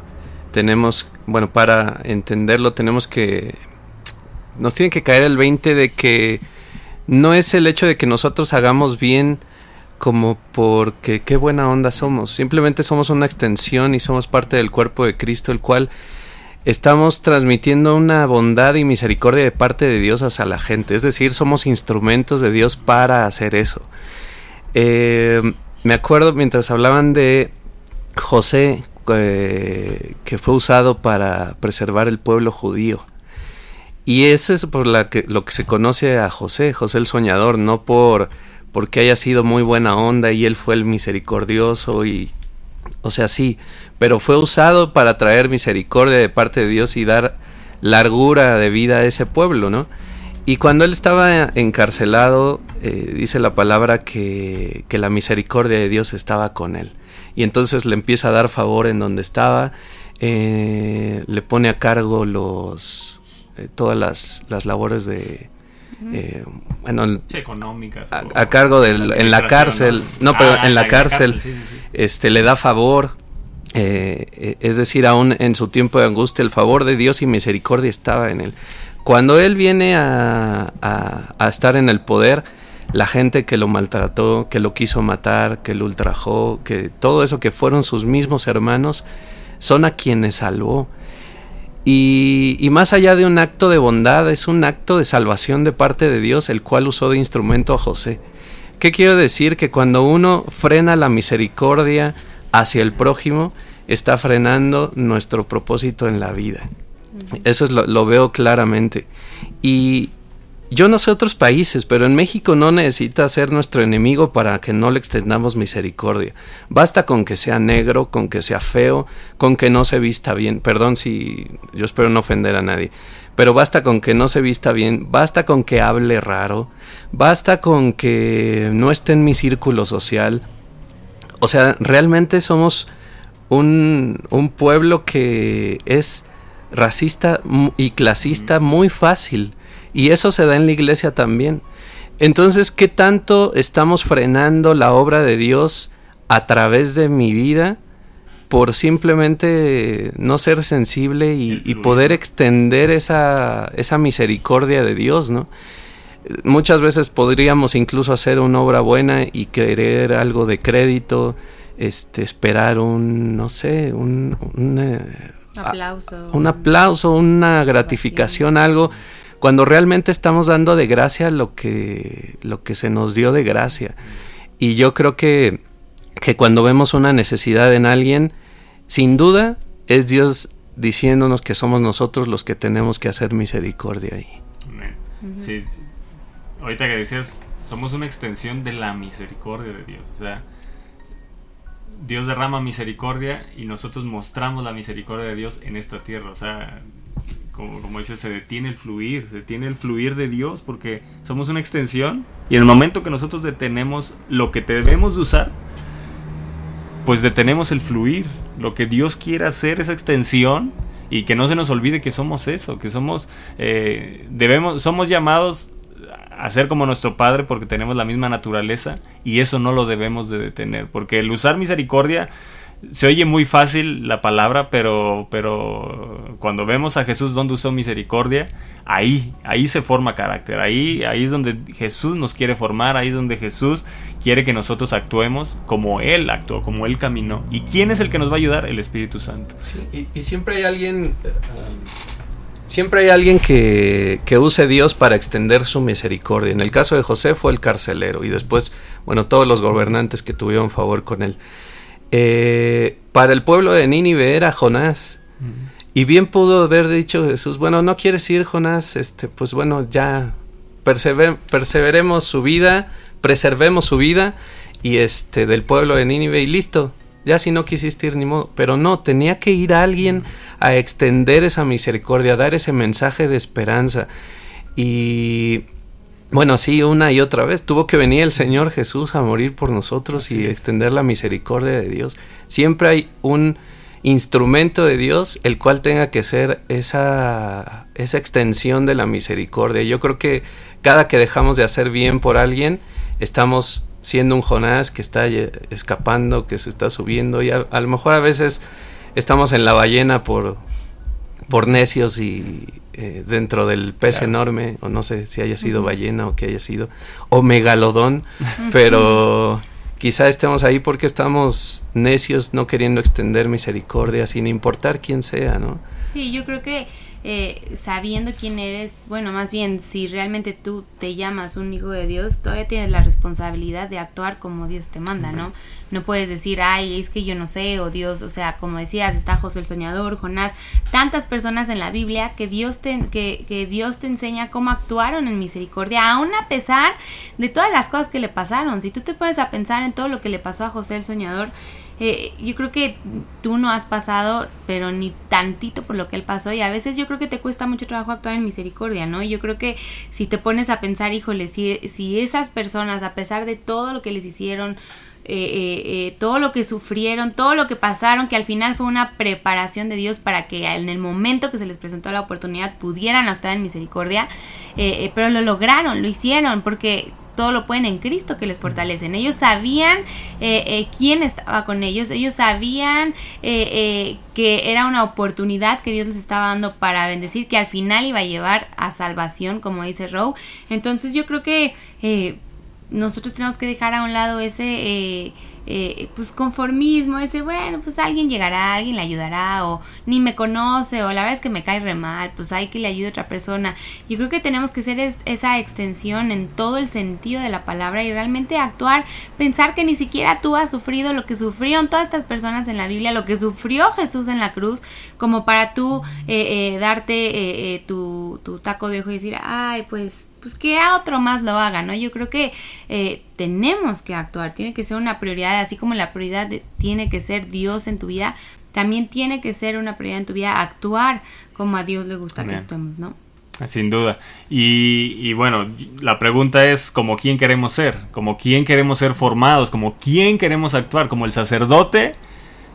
tenemos, bueno, para entenderlo tenemos que, nos tiene que caer el 20 de que no es el hecho de que nosotros hagamos bien como porque qué buena onda somos, simplemente somos una extensión y somos parte del cuerpo de Cristo, el cual estamos transmitiendo una bondad y misericordia de parte de Dios hacia la gente, es decir, somos instrumentos de Dios para hacer eso. Eh, me acuerdo mientras hablaban de José, eh, que fue usado para preservar el pueblo judío. Y eso es por la que, lo que se conoce a José, José el soñador, no por porque haya sido muy buena onda y él fue el misericordioso y o sea, sí, pero fue usado para traer misericordia de parte de Dios y dar largura de vida a ese pueblo, ¿no? Y cuando él estaba encarcelado, eh, dice la palabra que, que la misericordia de Dios estaba con él. Y entonces le empieza a dar favor en donde estaba, eh, le pone a cargo los eh, todas las, las labores de... eh, bueno, Sí, económicas. a, cargo del en la cárcel no pero Ah, en la cárcel sí, sí, sí. este le da favor eh, eh, es decir aún en su tiempo de angustia el favor de Dios y misericordia estaba en él cuando él viene a, a- a estar en el poder la gente que lo maltrató que lo quiso matar que lo ultrajó que todo eso que fueron sus mismos hermanos son a quienes salvó y, y más allá de un acto de bondad, es un acto de salvación de parte de Dios, el cual usó de instrumento a José. ¿Qué quiero decir? Que cuando uno frena la misericordia hacia el prójimo, está frenando nuestro propósito en la vida. Eso es lo, veo claramente. Y yo no sé otros países, pero en México no necesita ser nuestro enemigo para que no le extendamos misericordia. Basta con que sea negro, con que sea feo, con que no se vista bien. Perdón si yo espero no ofender a nadie. Pero basta con que no se vista bien, basta con que hable raro, basta con que no esté en mi círculo social. O sea, realmente somos un pueblo que es racista y clasista muy fácil. Y eso se da en la iglesia también. Entonces, ¿qué tanto estamos frenando la obra de Dios a través de mi vida por simplemente no ser sensible y, y poder extender esa, esa misericordia de Dios, ¿no? Muchas veces podríamos incluso hacer una obra buena y querer algo de crédito, este, esperar un, no sé, un, un, Aplauso. un aplauso, una gratificación, algo, cuando realmente estamos dando de gracia lo que, lo que se nos dio de gracia. Y yo creo que, que cuando vemos una necesidad en alguien, sin duda es Dios diciéndonos que somos nosotros los que tenemos que hacer misericordia ahí. Sí. Ahorita que decías somos una extensión de la misericordia de Dios. O sea, Dios derrama misericordia y nosotros mostramos la misericordia de Dios en esta tierra. O sea, como, como dice, se detiene el fluir, se detiene el fluir de Dios porque somos una extensión y en el momento que nosotros detenemos lo que debemos de usar, pues detenemos el fluir. Lo que Dios quiere hacer, esa extensión, y que no se nos olvide que somos eso, que somos, eh, debemos, somos llamados a ser como nuestro Padre porque tenemos la misma naturaleza y eso no lo debemos de detener, porque el usar misericordia se oye muy fácil la palabra, pero, pero cuando vemos a Jesús donde usó misericordia, ahí, ahí se forma carácter, ahí, ahí es donde Jesús nos quiere formar, ahí es donde Jesús quiere que nosotros actuemos como Él actuó, como Él caminó. ¿Y quién es el que nos va a ayudar? El Espíritu Santo. Y, siempre hay alguien. eh, siempre hay alguien que, que use Dios para extender su misericordia. En el caso de José fue el carcelero y después, bueno, todos los gobernantes que tuvieron favor con él. Eh, para el pueblo de Nínive era Jonás. Y bien pudo haber dicho Jesús, bueno, no quieres ir, Jonás, este, pues bueno, ya perseve- perseveremos su vida, preservemos su vida y este del pueblo de Nínive y listo. Ya si no quisiste ir ni modo, pero no, tenía que ir alguien a extender esa misericordia, a dar ese mensaje de esperanza. Y bueno, sí, una y otra vez tuvo que venir el Señor Jesús a morir por nosotros y extender la misericordia de Dios. Siempre hay un instrumento de Dios el cual tenga que ser esa, esa extensión de la misericordia. Yo creo que cada que dejamos de hacer bien por alguien, estamos siendo un Jonás que está eh, escapando, que se está subiendo y a, a lo mejor a veces estamos en la ballena por, por necios y eh, dentro del pez Claro. enorme, o no sé si haya sido ballena o que haya sido, o megalodón, (laughs) pero quizá estemos ahí porque estamos necios no queriendo extender misericordia sin importar quién sea, ¿no? Sí, yo creo que eh, sabiendo quién eres, bueno, más bien si realmente tú te llamas un hijo de Dios, todavía tienes la responsabilidad de actuar como Dios te manda, ¿no? No puedes decir, ay, es que yo no sé, o Dios, o sea, como decías, está José el Soñador, Jonás, tantas personas en la Biblia que Dios te, que, que Dios te enseña cómo actuaron en misericordia, aún a pesar de todas las cosas que le pasaron. Si tú te pones a pensar en todo lo que le pasó a José el Soñador, eh, yo creo que tú no has pasado, pero ni tantito por lo que él pasó y a veces yo creo que te cuesta mucho trabajo actuar en misericordia, ¿no? Y yo creo que si te pones a pensar, híjole, si, si esas personas, a pesar de todo lo que les hicieron, eh, eh, eh, todo lo que sufrieron, todo lo que pasaron, que al final fue una preparación de Dios para que en el momento que se les presentó la oportunidad pudieran actuar en misericordia, pero lo lograron, lo hicieron, porque todo lo pueden en Cristo que les fortalecen. Ellos sabían eh, eh, quién estaba con ellos, ellos sabían eh, eh, que era una oportunidad que Dios les estaba dando para bendecir, que al final iba a llevar a salvación, como dice Rowe. Entonces yo creo que eh, nosotros tenemos que dejar a un lado ese eh, eh, pues conformismo, ese bueno, pues alguien llegará, alguien le ayudará, o ni me conoce, o la verdad es que me cae re mal, pues hay que le ayude a otra persona. Yo creo que tenemos que ser es- esa extensión en todo el sentido de la palabra y realmente actuar, pensar que ni siquiera tú has sufrido lo que sufrieron todas estas personas en la Biblia, lo que sufrió Jesús en la cruz, como para tú eh, eh, darte eh, eh, tu, tu taco de ojo y decir, ay, pues, pues que a otro más lo haga, ¿no? Yo creo que eh, tenemos que actuar, tiene que ser una prioridad, así como la prioridad de- tiene que ser Dios en tu vida, también tiene que ser una prioridad en tu vida actuar como a Dios le gusta que actuemos, ¿no? Sin duda. Y, y bueno, la pregunta es como quién queremos ser, como quién queremos ser formados, como quién queremos actuar, como el sacerdote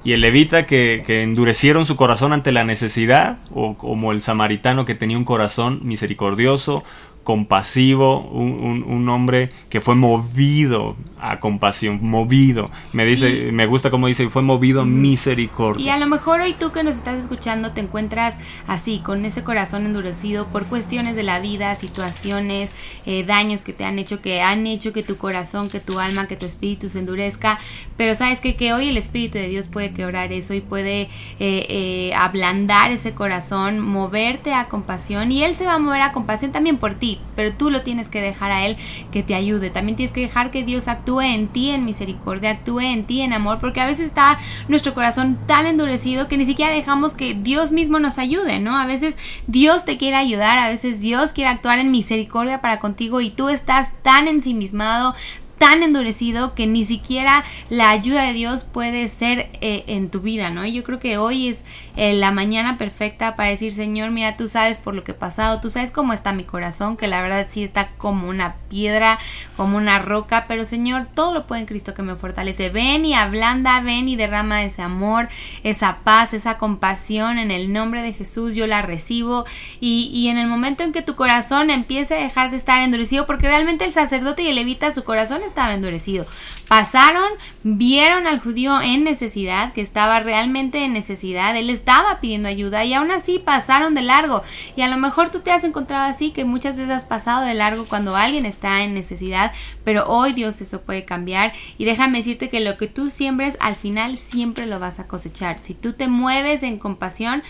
y el levita que, que endurecieron su corazón ante la necesidad, o como el samaritano que tenía un corazón misericordioso, compasivo, un, un- un hombre que fue movido a compasión, movido. Me dice, Y- me gusta como dice, fue movido misericordia. Y a lo mejor hoy tú que nos estás escuchando te encuentras así, con ese corazón endurecido por cuestiones de la vida, situaciones, eh, daños que te han hecho, que han hecho que tu corazón, que tu alma, que tu espíritu se endurezca. Pero sabes que, que hoy el Espíritu de Dios puede quebrar eso y puede eh, eh, ablandar ese corazón, moverte a compasión y Él se va a mover a compasión también por ti. Pero tú lo tienes que dejar a Él que te ayude. También tienes que dejar que Dios actúe en ti en misericordia, actúe en ti en amor, porque a veces está nuestro corazón tan endurecido que ni siquiera dejamos que Dios mismo nos ayude, ¿no? A veces Dios te quiere ayudar, a veces Dios quiere actuar en misericordia para contigo y tú estás tan ensimismado, tan endurecido que ni siquiera la ayuda de Dios puede ser eh, en tu vida, ¿no? Y yo creo que hoy es eh, la mañana perfecta para decir, Señor, mira, tú sabes por lo que he pasado, tú sabes cómo está mi corazón, que la verdad sí está como una piedra, como una roca, pero Señor, todo lo puede en Cristo que me fortalece. Ven y ablanda, ven y derrama ese amor, esa paz, esa compasión en el nombre de Jesús, yo la recibo y, y en el momento en que tu corazón empiece a dejar de estar endurecido, porque realmente el sacerdote y el levita, su corazón estaba endurecido. Pasaron, vieron al judío en necesidad, que estaba realmente en necesidad, él estaba pidiendo ayuda y aún así pasaron de largo. Y a lo mejor tú te has encontrado así, que muchas veces has pasado de largo cuando alguien está en necesidad, pero hoy Dios eso puede cambiar. Y déjame decirte que lo que tú siembres al final siempre lo vas a cosechar. Si tú te mueves en compasión,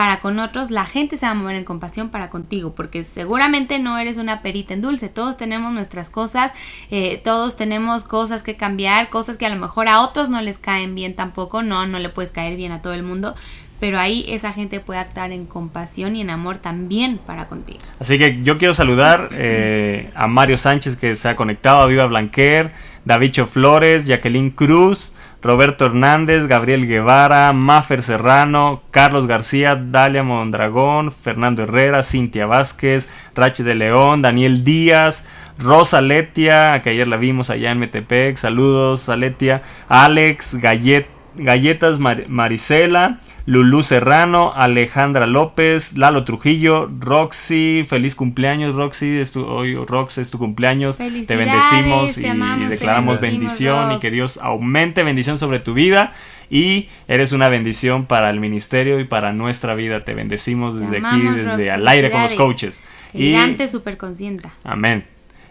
para con otros, la gente se va a mover en compasión para contigo, porque seguramente no eres una perita en dulce, todos tenemos nuestras cosas, eh, todos tenemos cosas que cambiar, cosas que a lo mejor a otros no les caen bien tampoco, no, no le puedes caer bien a todo el mundo, pero ahí esa gente puede actuar en compasión y en amor también para contigo. Así que yo quiero saludar eh, a Mario Sánchez que se ha conectado, a Viva Blanquer, Davicho Flores, Jacqueline Cruz, Roberto Hernández, Gabriel Guevara, Maffer Serrano, Carlos García, Dalia Mondragón, Fernando Herrera, Cintia Vázquez, Rache de León, Daniel Díaz, Rosa Letia, que ayer la vimos allá en Metepec, saludos a Letia, Alex, Gallet, Galletas Mar- Marisela, Lulú Serrano, Alejandra López, Lalo Trujillo, Roxy, feliz cumpleaños Roxy, es tu, hoy Rox es tu cumpleaños, te bendecimos te y amamos, declaramos bendición y que Dios aumente bendición sobre tu vida y eres una bendición para el ministerio y para nuestra vida, te bendecimos Te desde aquí, desde Rox, al aire con los coaches. Y- Irán te super consienta. Amén.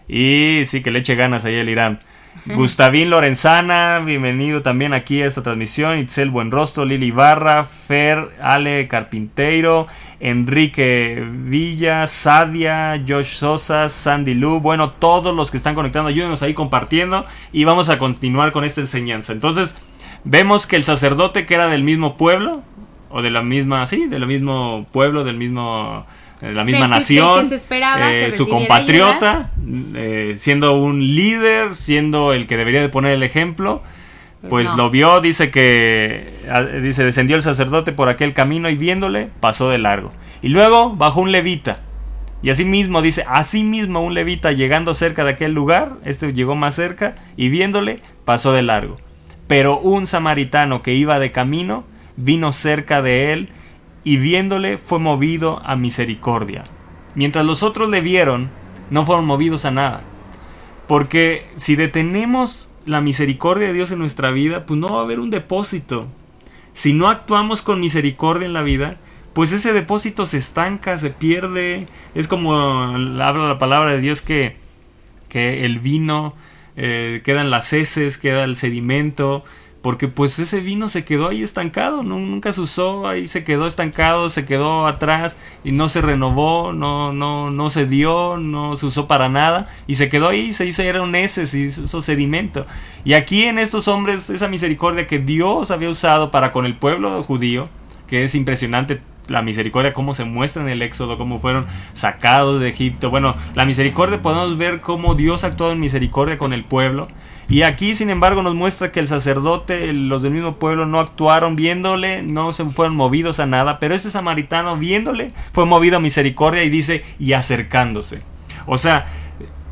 Y sí, que le eche ganas ahí el Irán. Gustavín Lorenzana, bienvenido también aquí a esta transmisión. Itzel Buenrostro, Lili Barra, Fer, Ale Carpinteiro, Enrique Villa, Sadia, Josh Sosa, Sandy Lu. Bueno, todos los que están conectando, ayúdenos ahí compartiendo y vamos a continuar con esta enseñanza. Entonces, vemos que el sacerdote que era del mismo pueblo, o de la misma, sí, del mismo pueblo, del mismo, la misma nación, que se eh, su compatriota, eh, siendo un líder, siendo el que debería de poner el ejemplo, pues no. lo vio, dice que, ah, dice, descendió el sacerdote por aquel camino y viéndole, pasó de largo. Y luego bajó un levita. Y así mismo dice, así mismo un levita llegando cerca de aquel lugar, este llegó más cerca y viéndole, pasó de largo. Pero un samaritano que iba de camino, vino cerca de él y viéndole fue movido a misericordia. Mientras los otros le vieron, no fueron movidos a nada. Porque si detenemos la misericordia de Dios en nuestra vida, pues no va a haber un depósito. Si no actuamos con misericordia en la vida, pues ese depósito se estanca, se pierde. Es como habla la palabra de Dios que, que el vino eh, quedan las heces, queda el sedimento. Porque pues ese vino se quedó ahí estancado, nu- nunca se usó, ahí se quedó estancado, se quedó atrás y no se renovó, no, no, no se dio, no se usó para nada y se quedó ahí, se hizo, era un ese, se hizo sedimento. Y aquí en estos hombres, esa misericordia que Dios había usado para con el pueblo judío, que es impresionante la misericordia, cómo se muestra en el Éxodo, cómo fueron sacados de Egipto. Bueno, la misericordia podemos ver cómo Dios actuó en misericordia con el pueblo. Y aquí, sin embargo, nos muestra que el sacerdote, los del mismo pueblo, no actuaron viéndole, no se fueron movidos a nada, pero este samaritano viéndole fue movido a misericordia y dice, y acercándose. O sea,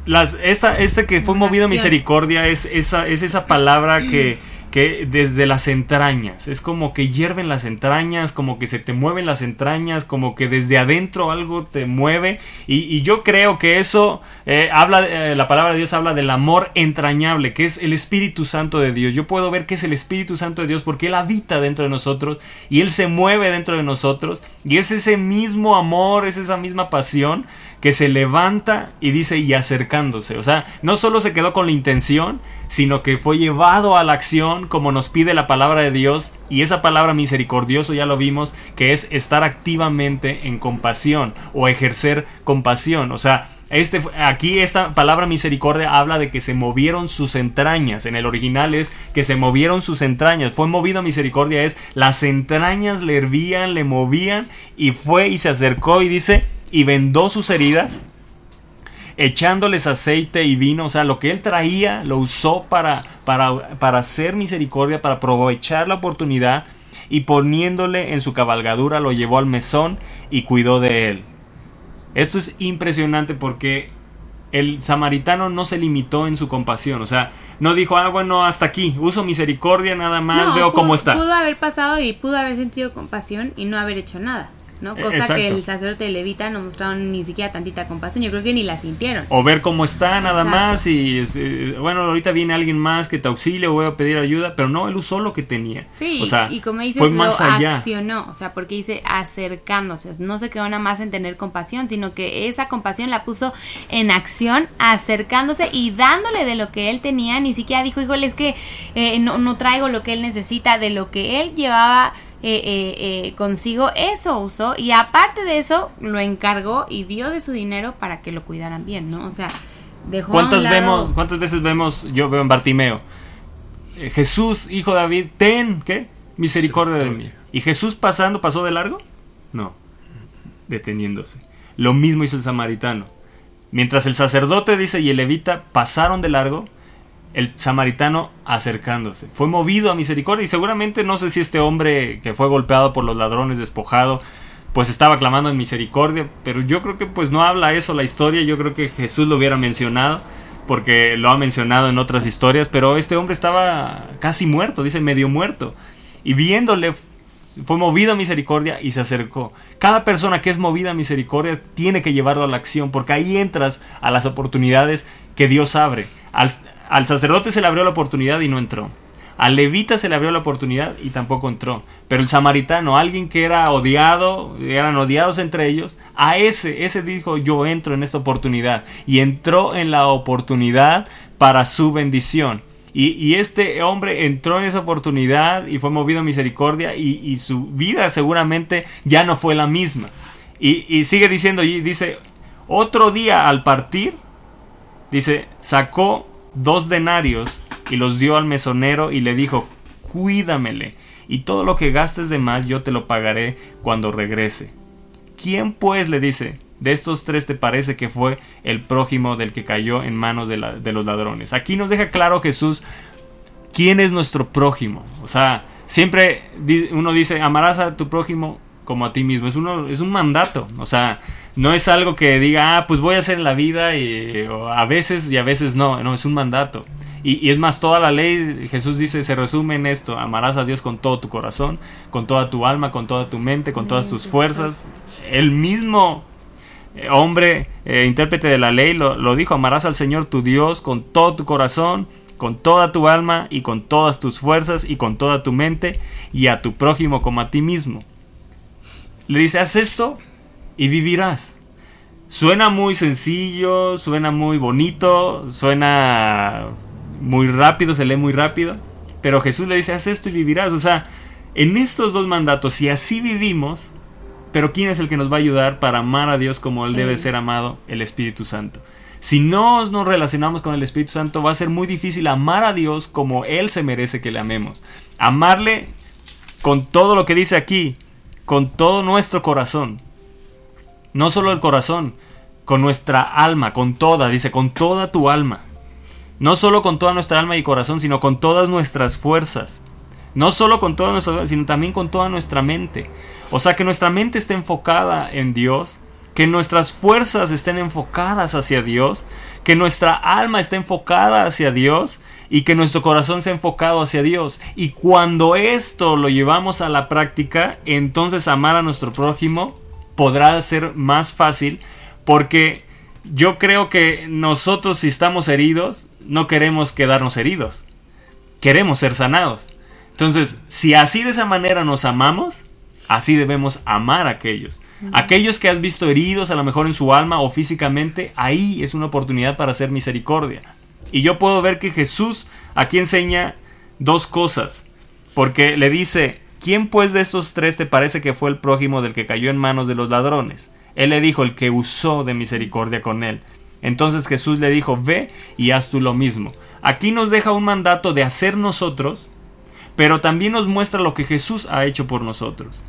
las, esta, este que fue movido a misericordia es esa, es esa palabra que, (clears throat) que desde las entrañas, es como que hierven las entrañas, como que se te mueven las entrañas, como que desde adentro algo te mueve. Y, yo creo que eso eh, habla, eh, la palabra de Dios habla del amor entrañable, que es el Espíritu Santo de Dios. Yo puedo ver que es el Espíritu Santo de Dios porque Él habita dentro de nosotros y Él se mueve dentro de nosotros. Y es ese mismo amor, es esa misma pasión que se levanta y dice y acercándose. O sea, no solo se quedó con la intención, sino que fue llevado a la acción como nos pide la palabra de Dios. Y esa palabra misericordioso ya lo vimos, que es estar activamente en compasión o ejercer compasión. O sea, Este, aquí esta palabra misericordia habla de que se movieron sus entrañas. En el original es que se movieron sus entrañas. Fue movido misericordia es las entrañas le hervían, le movían y fue y se acercó y dice y vendó sus heridas echándoles aceite y vino, o sea, lo que él traía lo usó para, para, para hacer misericordia, para aprovechar la oportunidad y poniéndole en su cabalgadura lo llevó al mesón y cuidó de él. Esto es impresionante porque el samaritano no se limitó en su compasión, o sea, no dijo, ah, bueno, hasta aquí, uso misericordia nada más, No, veo pudo- cómo está. Pudo haber pasado y pudo haber sentido compasión y no haber hecho nada, ¿no? Eh, Cosa exacto. que el sacerdote de levita no mostraron ni siquiera tantita compasión. Yo creo que ni la sintieron. O ver cómo está nada Exacto. más y eh, bueno, ahorita viene alguien más que te auxilie o voy a pedir ayuda, pero no, él usó lo que tenía. Sí, o sea, y como dices, fue lo más allá. accionó, o sea, porque dice acercándose, no se quedó nada más en tener compasión, sino que esa compasión la puso en acción, acercándose y dándole de lo que él tenía, ni siquiera dijo, híjole, es que eh, no, no traigo lo que él necesita, de lo que él llevaba eh, eh, eh, consigo, eso usó, y aparte de eso, lo encargó y dio de su dinero para que lo cuidaran bien, ¿no? O sea, dejó a un ¿Cuántas, lado- vemos, ¿Cuántas veces vemos, yo veo en Bartimeo, eh, Jesús, hijo de David, ten, ¿qué? Misericordia de mí. ¿Y Jesús pasando, pasó de largo? No, deteniéndose. Lo mismo hizo el samaritano. Mientras el sacerdote dice y el levita pasaron de largo, el samaritano acercándose. Fue movido a misericordia y seguramente no sé si este hombre que fue golpeado por los ladrones, despojado, pues estaba clamando en misericordia, pero yo creo que pues no habla eso la historia, yo creo que Jesús lo hubiera mencionado porque lo ha mencionado en otras historias, pero este hombre estaba casi muerto, dice medio muerto, y viéndole fue movido a misericordia y se acercó. Cada persona que es movida a misericordia tiene que llevarlo a la acción, porque ahí entras a las oportunidades que Dios abre. Al, sacerdote se le abrió la oportunidad y no entró. Al levita se le abrió la oportunidad y tampoco entró. Pero el samaritano, alguien que era odiado, eran odiados entre ellos, a ese, ese dijo yo entro en esta oportunidad. Y entró en la oportunidad para su bendición. Y, y este hombre entró en esa oportunidad y fue movido a misericordia y, y su vida seguramente ya no fue la misma. Y, y sigue diciendo, y dice, otro día al partir, dice, sacó dos denarios y los dio al mesonero y le dijo, cuídamele, y todo lo que gastes de más yo te lo pagaré cuando regrese. ¿Quién pues le dice, de estos tres te parece que fue el prójimo del que cayó en manos de, la- de los ladrones? Aquí nos deja claro Jesús quién es nuestro prójimo. O sea, siempre uno dice, amarás a tu prójimo como a ti mismo. Es, uno, es un mandato. O sea, no es algo que diga, ah, pues voy a hacer en la vida y a veces y a veces no. No, es un mandato. Y, y es más, toda la ley, Jesús dice, se resume en esto. Amarás a Dios con todo tu corazón, con toda tu alma, con toda tu mente, con todas tus fuerzas. El mismo eh, hombre, eh, intérprete de la ley, lo, lo dijo, amarás al Señor tu Dios con todo tu corazón, con toda tu alma y con todas tus fuerzas y con toda tu mente y a tu prójimo como a ti mismo. Le dice, haz esto y vivirás. Suena muy sencillo, suena muy bonito, suena muy rápido, se lee muy rápido, pero Jesús le dice, haz esto y vivirás. O sea, en estos dos mandatos, si así vivimos, pero ¿quién es el que nos va a ayudar para amar a Dios como Él debe ser amado? El Espíritu Santo. Si no nos relacionamos con el Espíritu Santo, va a ser muy difícil amar a Dios como Él se merece que le amemos. Amarle con todo lo que dice aquí, con todo nuestro corazón. No solo el corazón, con nuestra alma, con toda, dice, con toda tu alma. No solo con toda nuestra alma y corazón, sino con todas nuestras fuerzas. No solo con toda nuestra sino también con toda nuestra mente. O sea, que nuestra mente esté enfocada en Dios, que nuestras fuerzas estén enfocadas hacia Dios, que nuestra alma esté enfocada hacia Dios y que nuestro corazón sea enfocado hacia Dios. Y cuando esto lo llevamos a la práctica, entonces amar a nuestro prójimo podrá ser más fácil porque yo creo que nosotros si estamos heridos, no queremos quedarnos heridos. Queremos ser sanados. Entonces, si así de esa manera nos amamos, así debemos amar a aquellos. Aquellos que has visto heridos, a lo mejor en su alma o físicamente, ahí es una oportunidad para hacer misericordia. Y yo puedo ver que Jesús aquí enseña dos cosas. Porque le dice, ¿quién pues de estos tres te parece que fue el prójimo del que cayó en manos de los ladrones? Él le dijo, el que usó de misericordia con él. Entonces Jesús le dijo, ve y haz tú lo mismo. Aquí nos deja un mandato de hacer nosotros, pero también nos muestra lo que Jesús ha hecho por nosotros.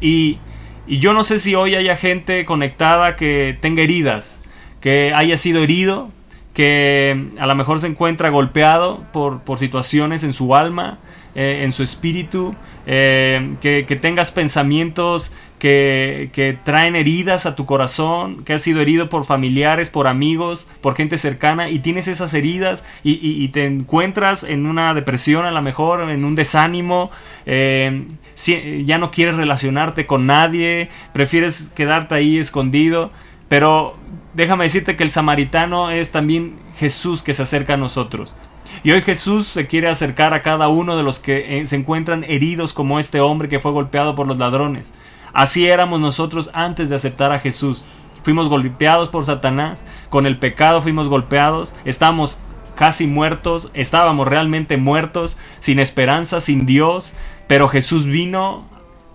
Y, yo no sé si hoy haya gente conectada que tenga heridas, que haya sido herido, que a lo mejor se encuentra golpeado por, por situaciones en su alma, eh, en su espíritu, eh, que, que tengas pensamientos que, que traen heridas a tu corazón, que has sido herido por familiares, por amigos, por gente cercana y tienes esas heridas y, te encuentras en una depresión a lo mejor, en un desánimo, eh, si- ya no quieres relacionarte con nadie, prefieres quedarte ahí escondido, pero déjame decirte que el samaritano es también Jesús que se acerca a nosotros. Y hoy Jesús se quiere acercar a cada uno de los que eh, se encuentran heridos como este hombre que fue golpeado por los ladrones. Así éramos nosotros antes de aceptar a Jesús. Fuimos golpeados por Satanás, con el pecado fuimos golpeados, estábamos casi muertos, estábamos realmente muertos, sin esperanza, sin Dios, pero Jesús vino,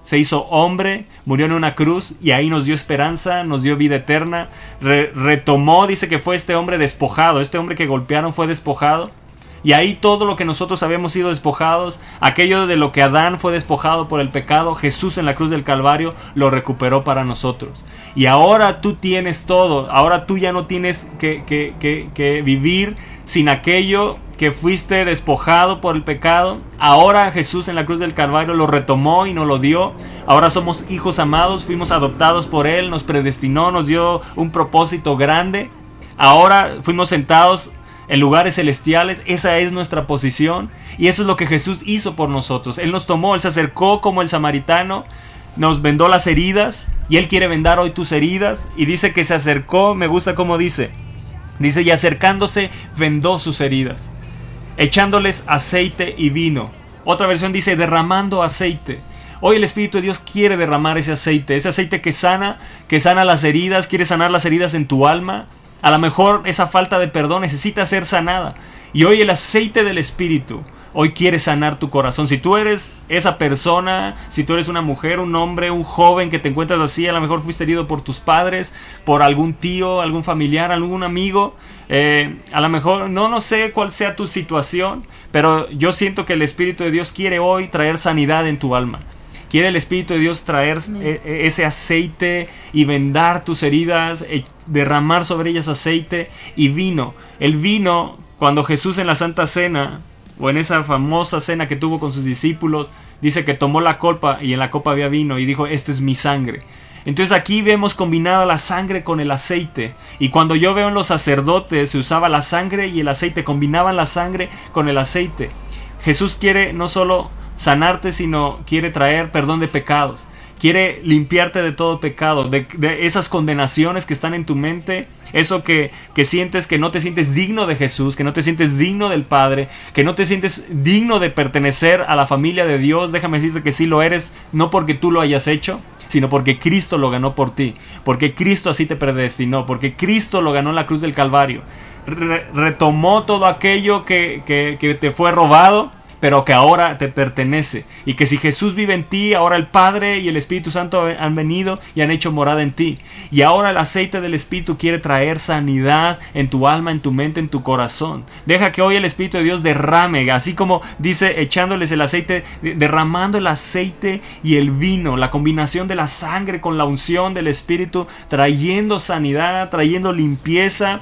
se hizo hombre, murió en una cruz y ahí nos dio esperanza, nos dio vida eterna, Re- retomó, dice que fue este hombre despojado, este hombre que golpearon fue despojado. Y ahí todo lo que nosotros habíamos sido despojados, aquello de lo que Adán fue despojado por el pecado, Jesús en la cruz del Calvario lo recuperó para nosotros. Y ahora tú tienes todo, ahora tú ya no tienes que, vivir sin aquello que fuiste despojado por el pecado. Ahora Jesús en la cruz del Calvario lo retomó y nos lo dio. Ahora somos hijos amados, fuimos adoptados por Él, nos predestinó, nos dio un propósito grande. Ahora fuimos sentados en lugares celestiales, esa es nuestra posición y eso es lo que Jesús hizo por nosotros. Él nos tomó, Él se acercó como el samaritano, nos vendó las heridas y Él quiere vendar hoy tus heridas y dice que se acercó, me gusta como dice, dice y acercándose vendó sus heridas, echándoles aceite y vino. Otra versión dice derramando aceite. Hoy el Espíritu de Dios quiere derramar ese aceite, ese aceite que sana, que sana las heridas, quiere sanar las heridas en tu alma. A lo mejor esa falta de perdón necesita ser sanada. Y hoy el aceite del Espíritu hoy quiere sanar tu corazón. Si tú eres esa persona, si tú eres una mujer, un hombre, un joven que te encuentras así, a lo mejor fuiste herido por tus padres, por algún tío, algún familiar, algún amigo. eh, a lo mejor no, no sé cuál sea tu situación, pero yo siento que el Espíritu de Dios quiere hoy traer sanidad en tu alma. Quiere el Espíritu de Dios traer eh, eh, ese aceite y vendar tus heridas, eh, derramar sobre ellas aceite y vino. El vino, cuando Jesús en la Santa Cena, o en esa famosa cena que tuvo con sus discípulos, dice que tomó la copa y en la copa había vino y dijo, esta es mi sangre. Entonces aquí vemos combinada la sangre con el aceite. Y cuando yo veo en los sacerdotes se usaba la sangre y el aceite, combinaban la sangre con el aceite. Jesús quiere no solo sanarte, sino quiere traer perdón de pecados. Quiere limpiarte de todo pecado, de, esas condenaciones que están en tu mente, eso que, que sientes que no te sientes digno de Jesús, que no te sientes digno del Padre, que no te sientes digno de pertenecer a la familia de Dios. Déjame decirte que sí lo eres, no porque tú lo hayas hecho, sino porque Cristo lo ganó por ti, porque Cristo así te predestinó, porque Cristo lo ganó en la cruz del Calvario. Re- retomó todo aquello que, que- que te fue robado, pero que ahora te pertenece. Y que si Jesús vive en ti, ahora el Padre y el Espíritu Santo han venido y han hecho morada en ti. Y ahora el aceite del Espíritu quiere traer sanidad en tu alma, en tu mente, en tu corazón. Deja que hoy el Espíritu de Dios derrame, así como dice echándoles el aceite, de- derramando el aceite y el vino, la combinación de la sangre con la unción del Espíritu, trayendo sanidad, trayendo limpieza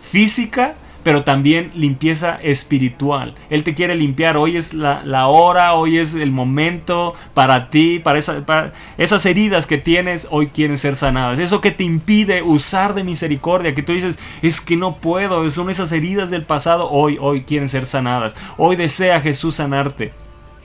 física, pero también limpieza espiritual. Él te quiere limpiar. Hoy es la, la hora, hoy es el momento para ti, para, para esas heridas que tienes, hoy quieren ser sanadas. Eso que te impide usar de misericordia, que tú dices, es que no puedo, son esas heridas del pasado, hoy, hoy quieren ser sanadas. Hoy desea Jesús sanarte.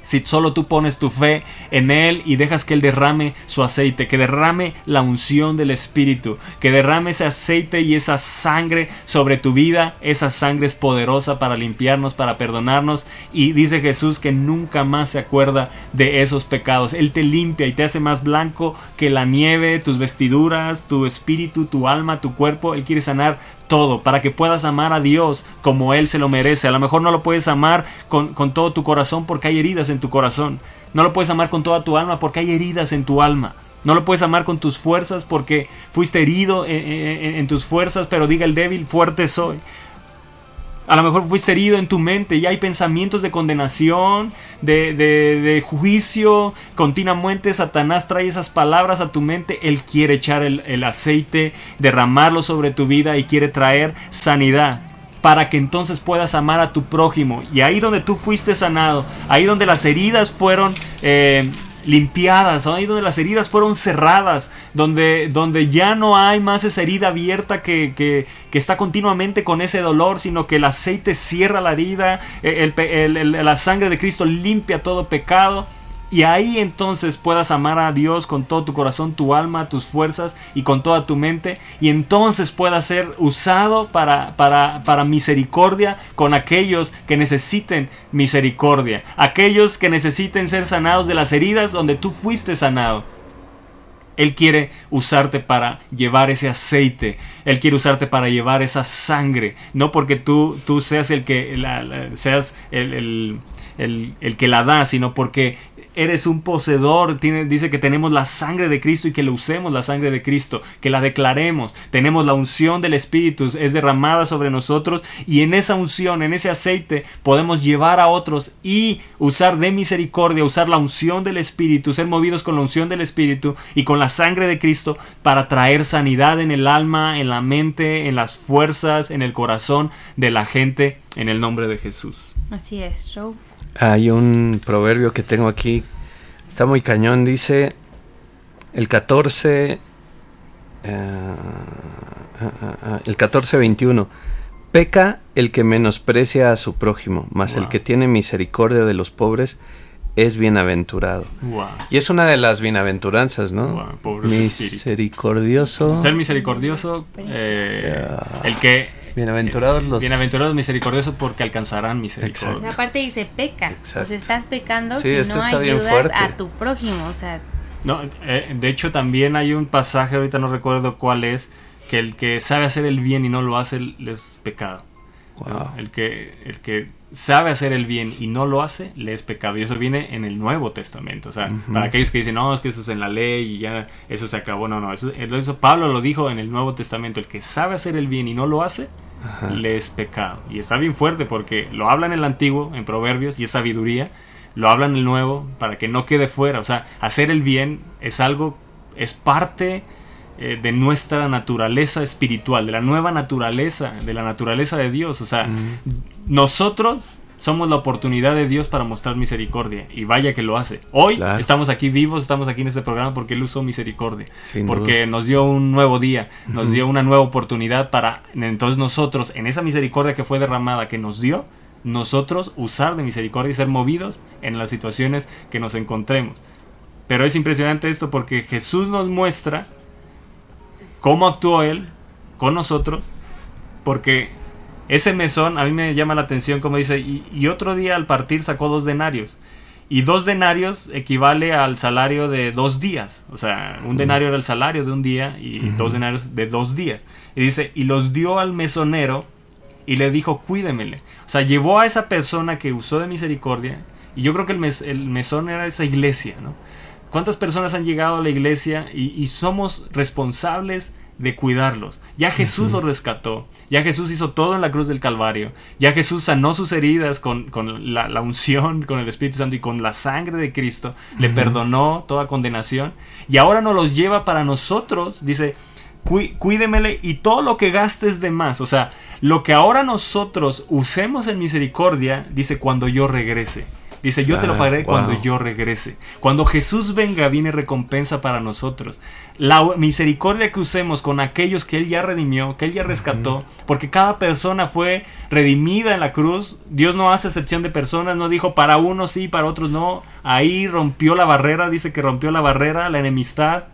Si solo tú pones tu fe en Él y dejas que Él derrame su aceite, que derrame la unción del Espíritu, que derrame ese aceite y esa sangre sobre tu vida, esa sangre es poderosa para limpiarnos, para perdonarnos. Y dice Jesús que nunca más se acuerda de esos pecados. Él te limpia y te hace más blanco que la nieve, tus vestiduras, tu espíritu, tu alma, tu cuerpo. Él quiere sanar todo para que puedas amar a Dios como Él se lo merece. A lo mejor no lo puedes amar con, con todo tu corazón porque hay heridas en tu corazón. No lo puedes amar con toda tu alma porque hay heridas en tu alma. No lo puedes amar con tus fuerzas porque fuiste herido en, en- en tus fuerzas, pero diga el débil, fuerte soy. A lo mejor fuiste herido en tu mente y hay pensamientos de condenación, de, de- de juicio. Continuamente Satanás trae esas palabras a tu mente. Él quiere echar el, el aceite, derramarlo sobre tu vida y quiere traer sanidad para que entonces puedas amar a tu prójimo. Y ahí donde tú fuiste sanado, ahí donde las heridas fueron eh, limpiadas, ahí donde las heridas fueron cerradas, donde, donde ya no hay más esa herida abierta que, que- que está continuamente con ese dolor, sino que el aceite cierra la herida, pe- el- el- la sangre de Cristo limpia todo pecado. Y ahí entonces puedas amar a Dios con todo tu corazón, tu alma, tus fuerzas y con toda tu mente. Y entonces puedas ser usado para, para, para misericordia con aquellos que necesiten misericordia. Aquellos que necesiten ser sanados de las heridas donde tú fuiste sanado. Él quiere usarte para llevar ese aceite. Él quiere usarte para llevar esa sangre. No porque tú, tú seas el que la- seas el- el- el que la da, sino porque eres un poseedor. Dice que tenemos la sangre de Cristo y que le usemos la sangre de Cristo, que la declaremos. Tenemos la unción del Espíritu, es derramada sobre nosotros y en esa unción, en ese aceite, podemos llevar a otros y usar de misericordia, usar la unción del Espíritu, ser movidos con la unción del Espíritu y con la sangre de Cristo para traer sanidad en el alma, en la mente, en las fuerzas, en el corazón de la gente, en el nombre de Jesús. Así es, show. Hay un proverbio que tengo aquí, está muy cañón, dice el 14, eh, ah, ah, ah, el 14-21, peca el que menosprecia a su prójimo, mas el que tiene misericordia de los pobres es bienaventurado. Wow. Y es una de las bienaventuranzas, ¿no? Wow. Misericordioso. Ser misericordioso, eh, el que Bienaventurados los... Bienaventurados misericordiosos porque alcanzarán misericordia. O sea, aparte dice peca. Exacto. O sea, estás pecando Sí, si no ayudas a tu prójimo. O sea, No, eh, de hecho también hay un pasaje, ahorita no recuerdo cuál es, que el que sabe hacer el bien y no lo hace le es pecado. ¿no? Wow. El, que, el que sabe hacer el bien y no lo hace, le es pecado. Y eso viene en el Nuevo Testamento. O sea, para aquellos que dicen, no, es que eso es en la ley y ya eso se acabó. No, no, eso, eso Pablo lo dijo en el Nuevo Testamento. El que sabe hacer el bien y no lo hace, le es pecado. Y está bien fuerte porque lo habla en el Antiguo, en Proverbios, y es sabiduría. Lo habla en el Nuevo para que no quede fuera. O sea, hacer el bien es algo, es parte eh, de nuestra naturaleza espiritual, de la nueva naturaleza, de la naturaleza de Dios. O sea, nosotros somos la oportunidad de Dios para mostrar misericordia. Y vaya que lo hace. Hoy Claro. estamos aquí vivos, estamos aquí en este programa porque Él usó misericordia. Sin porque duda. nos dio un nuevo día, nos dio una nueva oportunidad para entonces nosotros, en esa misericordia que fue derramada, que nos dio, nosotros usar de misericordia y ser movidos en las situaciones que nos encontremos. Pero es impresionante esto porque Jesús nos muestra cómo actuó Él con nosotros, porque ese mesón a mí me llama la atención como dice, y, y otro día al partir sacó dos denarios. Y dos denarios equivale al salario de dos días. O sea, un denario era el salario de un día y dos denarios de dos días. Y dice, y los dio al mesonero y le dijo, cuídemele. O sea, llevó a esa persona que usó de misericordia. Y yo creo que el, mes- el mesón era esa iglesia, ¿no? ¿Cuántas personas han llegado a la iglesia y, y somos responsables de cuidarlos? Ya Jesús los rescató, ya Jesús hizo todo en la cruz del Calvario, ya Jesús sanó sus heridas con, con la, la unción, con el Espíritu Santo y con la sangre de Cristo, le perdonó toda condenación. Y ahora nos los lleva para nosotros, dice, "Cuí- cuídemele y todo lo que gastes de más, o sea, lo que ahora nosotros usemos en misericordia, dice, cuando yo regrese. Dice, yo te lo Ah, pagaré wow. cuando yo regrese. Cuando Jesús venga, viene recompensa para nosotros. La misericordia que usemos con aquellos que Él ya redimió, que Él ya rescató, porque cada persona fue redimida en la cruz. Dios no hace excepción de personas, no dijo para unos sí, para otros no. Ahí rompió la barrera, dice que rompió la barrera, la enemistad.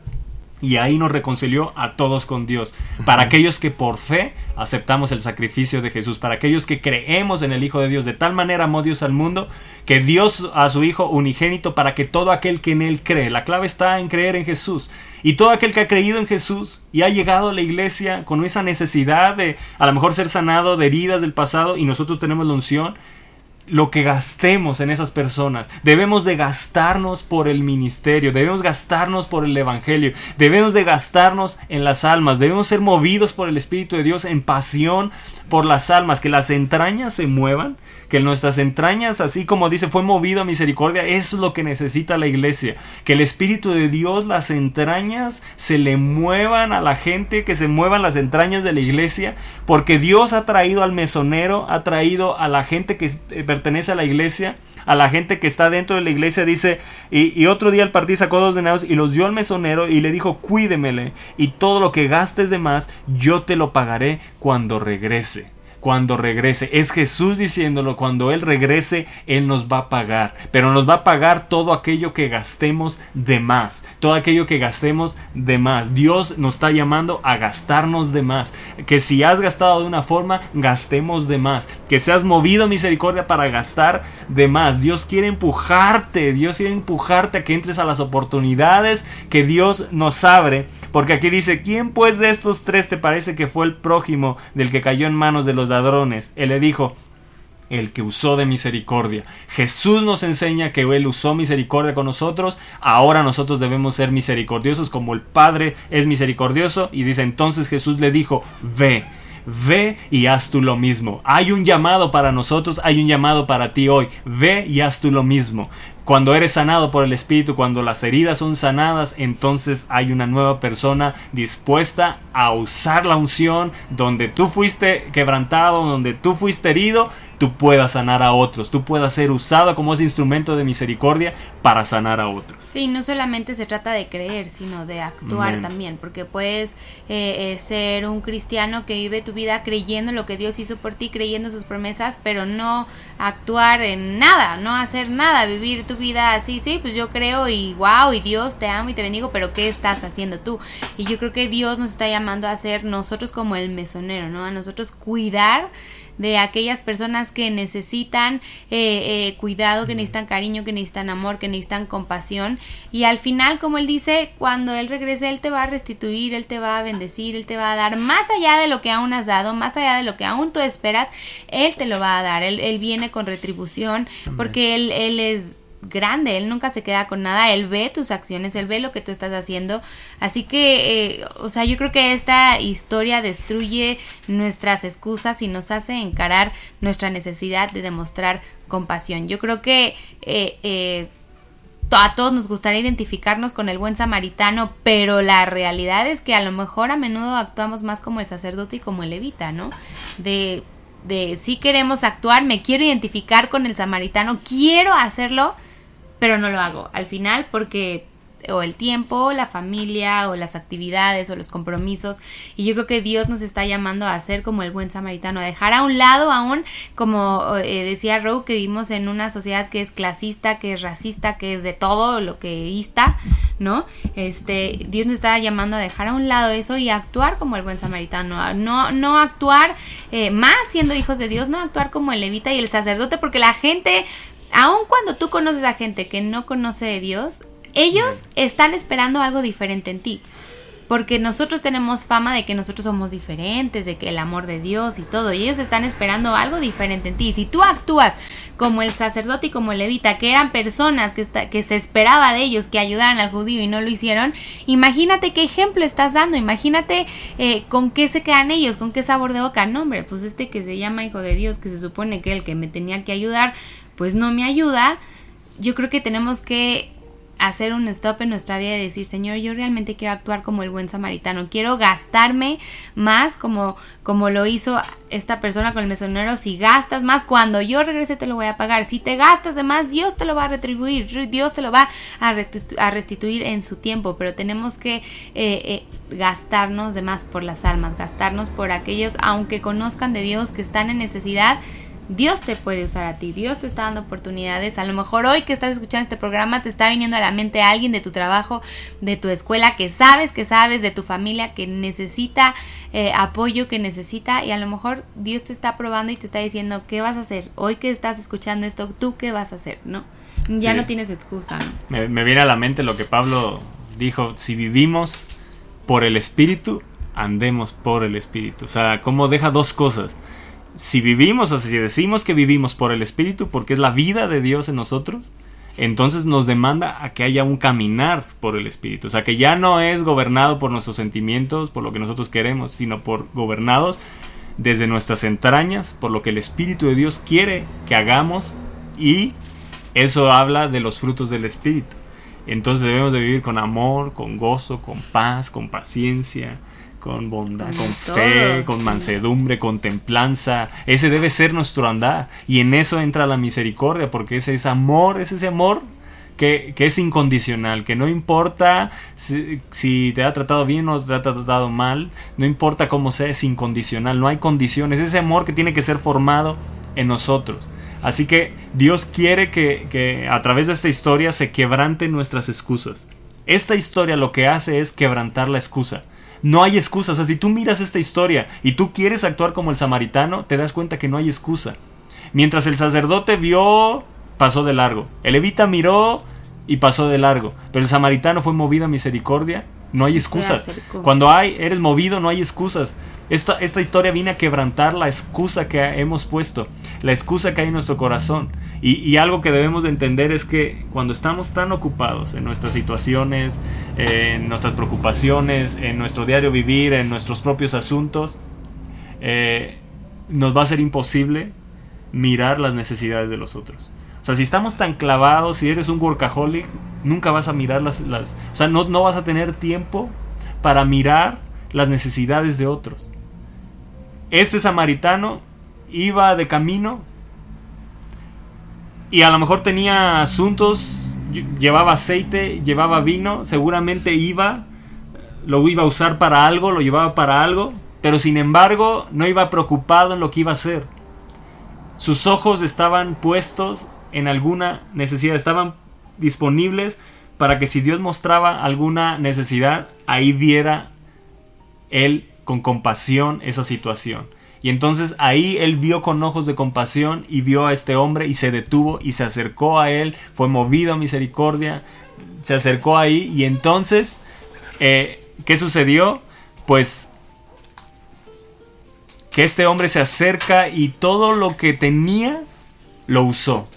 Y ahí nos reconcilió a todos con Dios. Para aquellos que por fe aceptamos el sacrificio de Jesús. Para aquellos que creemos en el Hijo de Dios. De tal manera amó Dios al mundo que Dios a su Hijo unigénito para que todo aquel que en Él cree. La clave está en creer en Jesús. Y todo aquel que ha creído en Jesús y ha llegado a la iglesia con esa necesidad de a lo mejor ser sanado de heridas del pasado y nosotros tenemos la unción lo que gastemos en esas personas. Debemos de gastarnos por el ministerio, debemos gastarnos por el evangelio, debemos de gastarnos en las almas, debemos ser movidos por el Espíritu de Dios en pasión por las almas, que las entrañas se muevan, que nuestras entrañas, así como dice, fue movido a misericordia, es lo que necesita la iglesia, que el Espíritu de Dios, las entrañas se le muevan a la gente, que se muevan las entrañas de la iglesia, porque Dios ha traído al mesonero, ha traído a la gente que eh, pertenece a la iglesia, a la gente que está dentro de la iglesia, dice, y, otro día el partido sacó dos denados y los dio al mesonero y le dijo, cuídemele, y todo lo que gastes de más, yo te lo pagaré cuando regrese cuando regrese. Es Jesús diciéndolo, cuando Él regrese, Él nos va a pagar. Pero nos va a pagar todo aquello que gastemos de más. Todo aquello que gastemos de más. Dios nos está llamando a gastarnos de más. Que si has gastado de una forma, gastemos de más. Que seas movido misericordia para gastar de más. Dios quiere empujarte. Dios quiere empujarte a que entres a las oportunidades que Dios nos abre. Porque aquí dice, ¿quién pues de estos tres te parece que fue el prójimo del que cayó en manos de los ladrones. Él le dijo, el que usó de misericordia. Jesús nos enseña que Él usó misericordia con nosotros, ahora nosotros debemos ser misericordiosos como el Padre es misericordioso. Y dice entonces Jesús le dijo, ve. Ve y haz tú lo mismo. Hay un llamado para nosotros, hay un llamado para ti hoy. Ve y haz tú lo mismo. Cuando eres sanado por el Espíritu, cuando las heridas son sanadas, entonces hay una nueva persona dispuesta a usar la unción donde tú fuiste quebrantado, donde tú fuiste herido, tú puedas sanar a otros, tú puedas ser usado como ese instrumento de misericordia para sanar a otros. Sí, no solamente se trata de creer, sino de actuar también, porque puedes eh, eh, ser un cristiano que vive tu vida creyendo en lo que Dios hizo por ti, creyendo sus promesas, pero no actuar en nada, no hacer nada, vivir tu vida así, sí, pues yo creo y wow, y Dios te amo y te bendigo, pero ¿qué estás haciendo tú? Y yo creo que Dios nos está llamando a ser nosotros como el mesonero, ¿no? A nosotros cuidar de aquellas personas que necesitan eh, eh, cuidado, que necesitan cariño, que necesitan amor, que necesitan compasión. Y al final, como él dice, cuando él regrese, él te va a restituir, él te va a bendecir, él te va a dar más allá de lo que aún has dado, más allá de lo que aún tú esperas, él te lo va a dar. Él, él viene con retribución porque él, él es grande, él nunca se queda con nada, él ve tus acciones, él ve lo que tú estás haciendo, así que, eh, o sea, yo creo que esta historia destruye nuestras excusas y nos hace encarar nuestra necesidad de demostrar compasión. Yo creo que eh, eh, a todos nos gustaría identificarnos con el buen samaritano, pero la realidad es que a lo mejor a menudo actuamos más como el sacerdote y como el levita, ¿no? De, de si queremos actuar, me quiero identificar con el samaritano, quiero hacerlo, pero no lo hago. Al final, porque o el tiempo, la familia, o las actividades, o los compromisos. Y yo creo que Dios nos está llamando a ser como el buen samaritano, a dejar a un lado aún, como eh, decía Rowe, que vivimos en una sociedad que es clasista, que es racista, que es de todo lo que ista, ¿no? Este, Dios nos está llamando a dejar a un lado eso y a actuar como el buen samaritano, no, no actuar eh, más siendo hijos de Dios, no actuar como el levita y el sacerdote, porque la gente, aun cuando tú conoces a gente que no conoce de Dios, ellos están esperando algo diferente en ti. Porque nosotros tenemos fama de que nosotros somos diferentes, de que el amor de Dios y todo. Y ellos están esperando algo diferente en ti. Y si tú actúas como el sacerdote y como el levita, que eran personas que, esta- que se esperaba de ellos que ayudaran al judío y no lo hicieron, imagínate qué ejemplo estás dando. Imagínate eh, con qué se quedan ellos, con qué sabor de boca. No, hombre, pues este que se llama hijo de Dios, que se supone que el que me tenía que ayudar, pues no me ayuda. Yo creo que tenemos que hacer un stop en nuestra vida y decir, Señor, yo realmente quiero actuar como el buen samaritano, quiero gastarme más como, como lo hizo esta persona con el mesonero, si gastas más, cuando yo regrese te lo voy a pagar, si te gastas de más, Dios te lo va a retribuir, Dios te lo va a, restitu- a restituir en su tiempo, pero tenemos que eh, eh, gastarnos de más por las almas, gastarnos por aquellos, aunque conozcan de Dios, que están en necesidad, Dios te puede usar a ti, Dios te está dando oportunidades. A lo mejor hoy que estás escuchando este programa te está viniendo a la mente alguien de tu trabajo, de tu escuela, que sabes, que sabes, de tu familia, que necesita eh, apoyo, que necesita y a lo mejor Dios te está probando y te está diciendo qué vas a hacer. Hoy que estás escuchando esto, tú qué vas a hacer, ¿no? Ya Sí. no tienes excusa, ¿no? Me, me viene a la mente lo que Pablo dijo, si vivimos por el Espíritu, andemos por el Espíritu. O sea, como deja dos cosas. Si vivimos, o sea, si decimos que vivimos por el Espíritu, porque es la vida de Dios en nosotros, entonces nos demanda a que haya un caminar por el Espíritu. O sea, que ya no es gobernado por nuestros sentimientos, por lo que nosotros queremos, sino por gobernados desde nuestras entrañas, por lo que el Espíritu de Dios quiere que hagamos y eso habla de los frutos del Espíritu. Entonces debemos de vivir con amor, con gozo, con paz, con paciencia, con bondad, Con fe, con mansedumbre, con templanza. Ese debe ser nuestro andar. Y en eso entra la misericordia, porque ese es amor, es ese amor que, que es incondicional, que no importa si, si te ha tratado bien o te ha tratado mal, no importa cómo sea, es incondicional, no hay condiciones, ese amor que tiene que ser formado en nosotros. Así que Dios quiere que, que a través de esta historia se quebranten nuestras excusas. Esta historia lo que hace es quebrantar la excusa. No hay excusa. O sea, si tú miras esta historia y tú quieres actuar como el samaritano, te das cuenta que no hay excusa. Mientras el sacerdote vio, pasó de largo. El levita miró y pasó de largo. Pero el samaritano fue movido a misericordia. No hay excusas. Cuando hay, eres movido, no hay excusas. Esta, esta historia viene a quebrantar la excusa que hemos puesto, la excusa que hay en nuestro corazón. Y, y algo que debemos de entender es que cuando estamos tan ocupados en nuestras situaciones, en nuestras preocupaciones, en nuestro diario vivir, en nuestros propios asuntos, eh, nos va a ser imposible mirar las necesidades de los otros. O sea, si estamos tan clavados, si eres un workaholic, nunca vas a mirar las... las o sea, no, no vas a tener tiempo para mirar las necesidades de otros. Este samaritano iba de camino y a lo mejor tenía asuntos, lle- llevaba aceite, llevaba vino, seguramente iba, lo iba a usar para algo, lo llevaba para algo, pero sin embargo no iba preocupado en lo que iba a hacer. Sus ojos estaban puestos en alguna necesidad, estaban disponibles para que si Dios mostraba alguna necesidad, ahí viera él con compasión esa situación. Y entonces ahí él vio con ojos de compasión y vio a este hombre y se detuvo y se acercó a él, fue movido a misericordia, se acercó ahí y entonces, eh, ¿qué sucedió? Pues que este hombre se acerca y todo lo que tenía lo usó.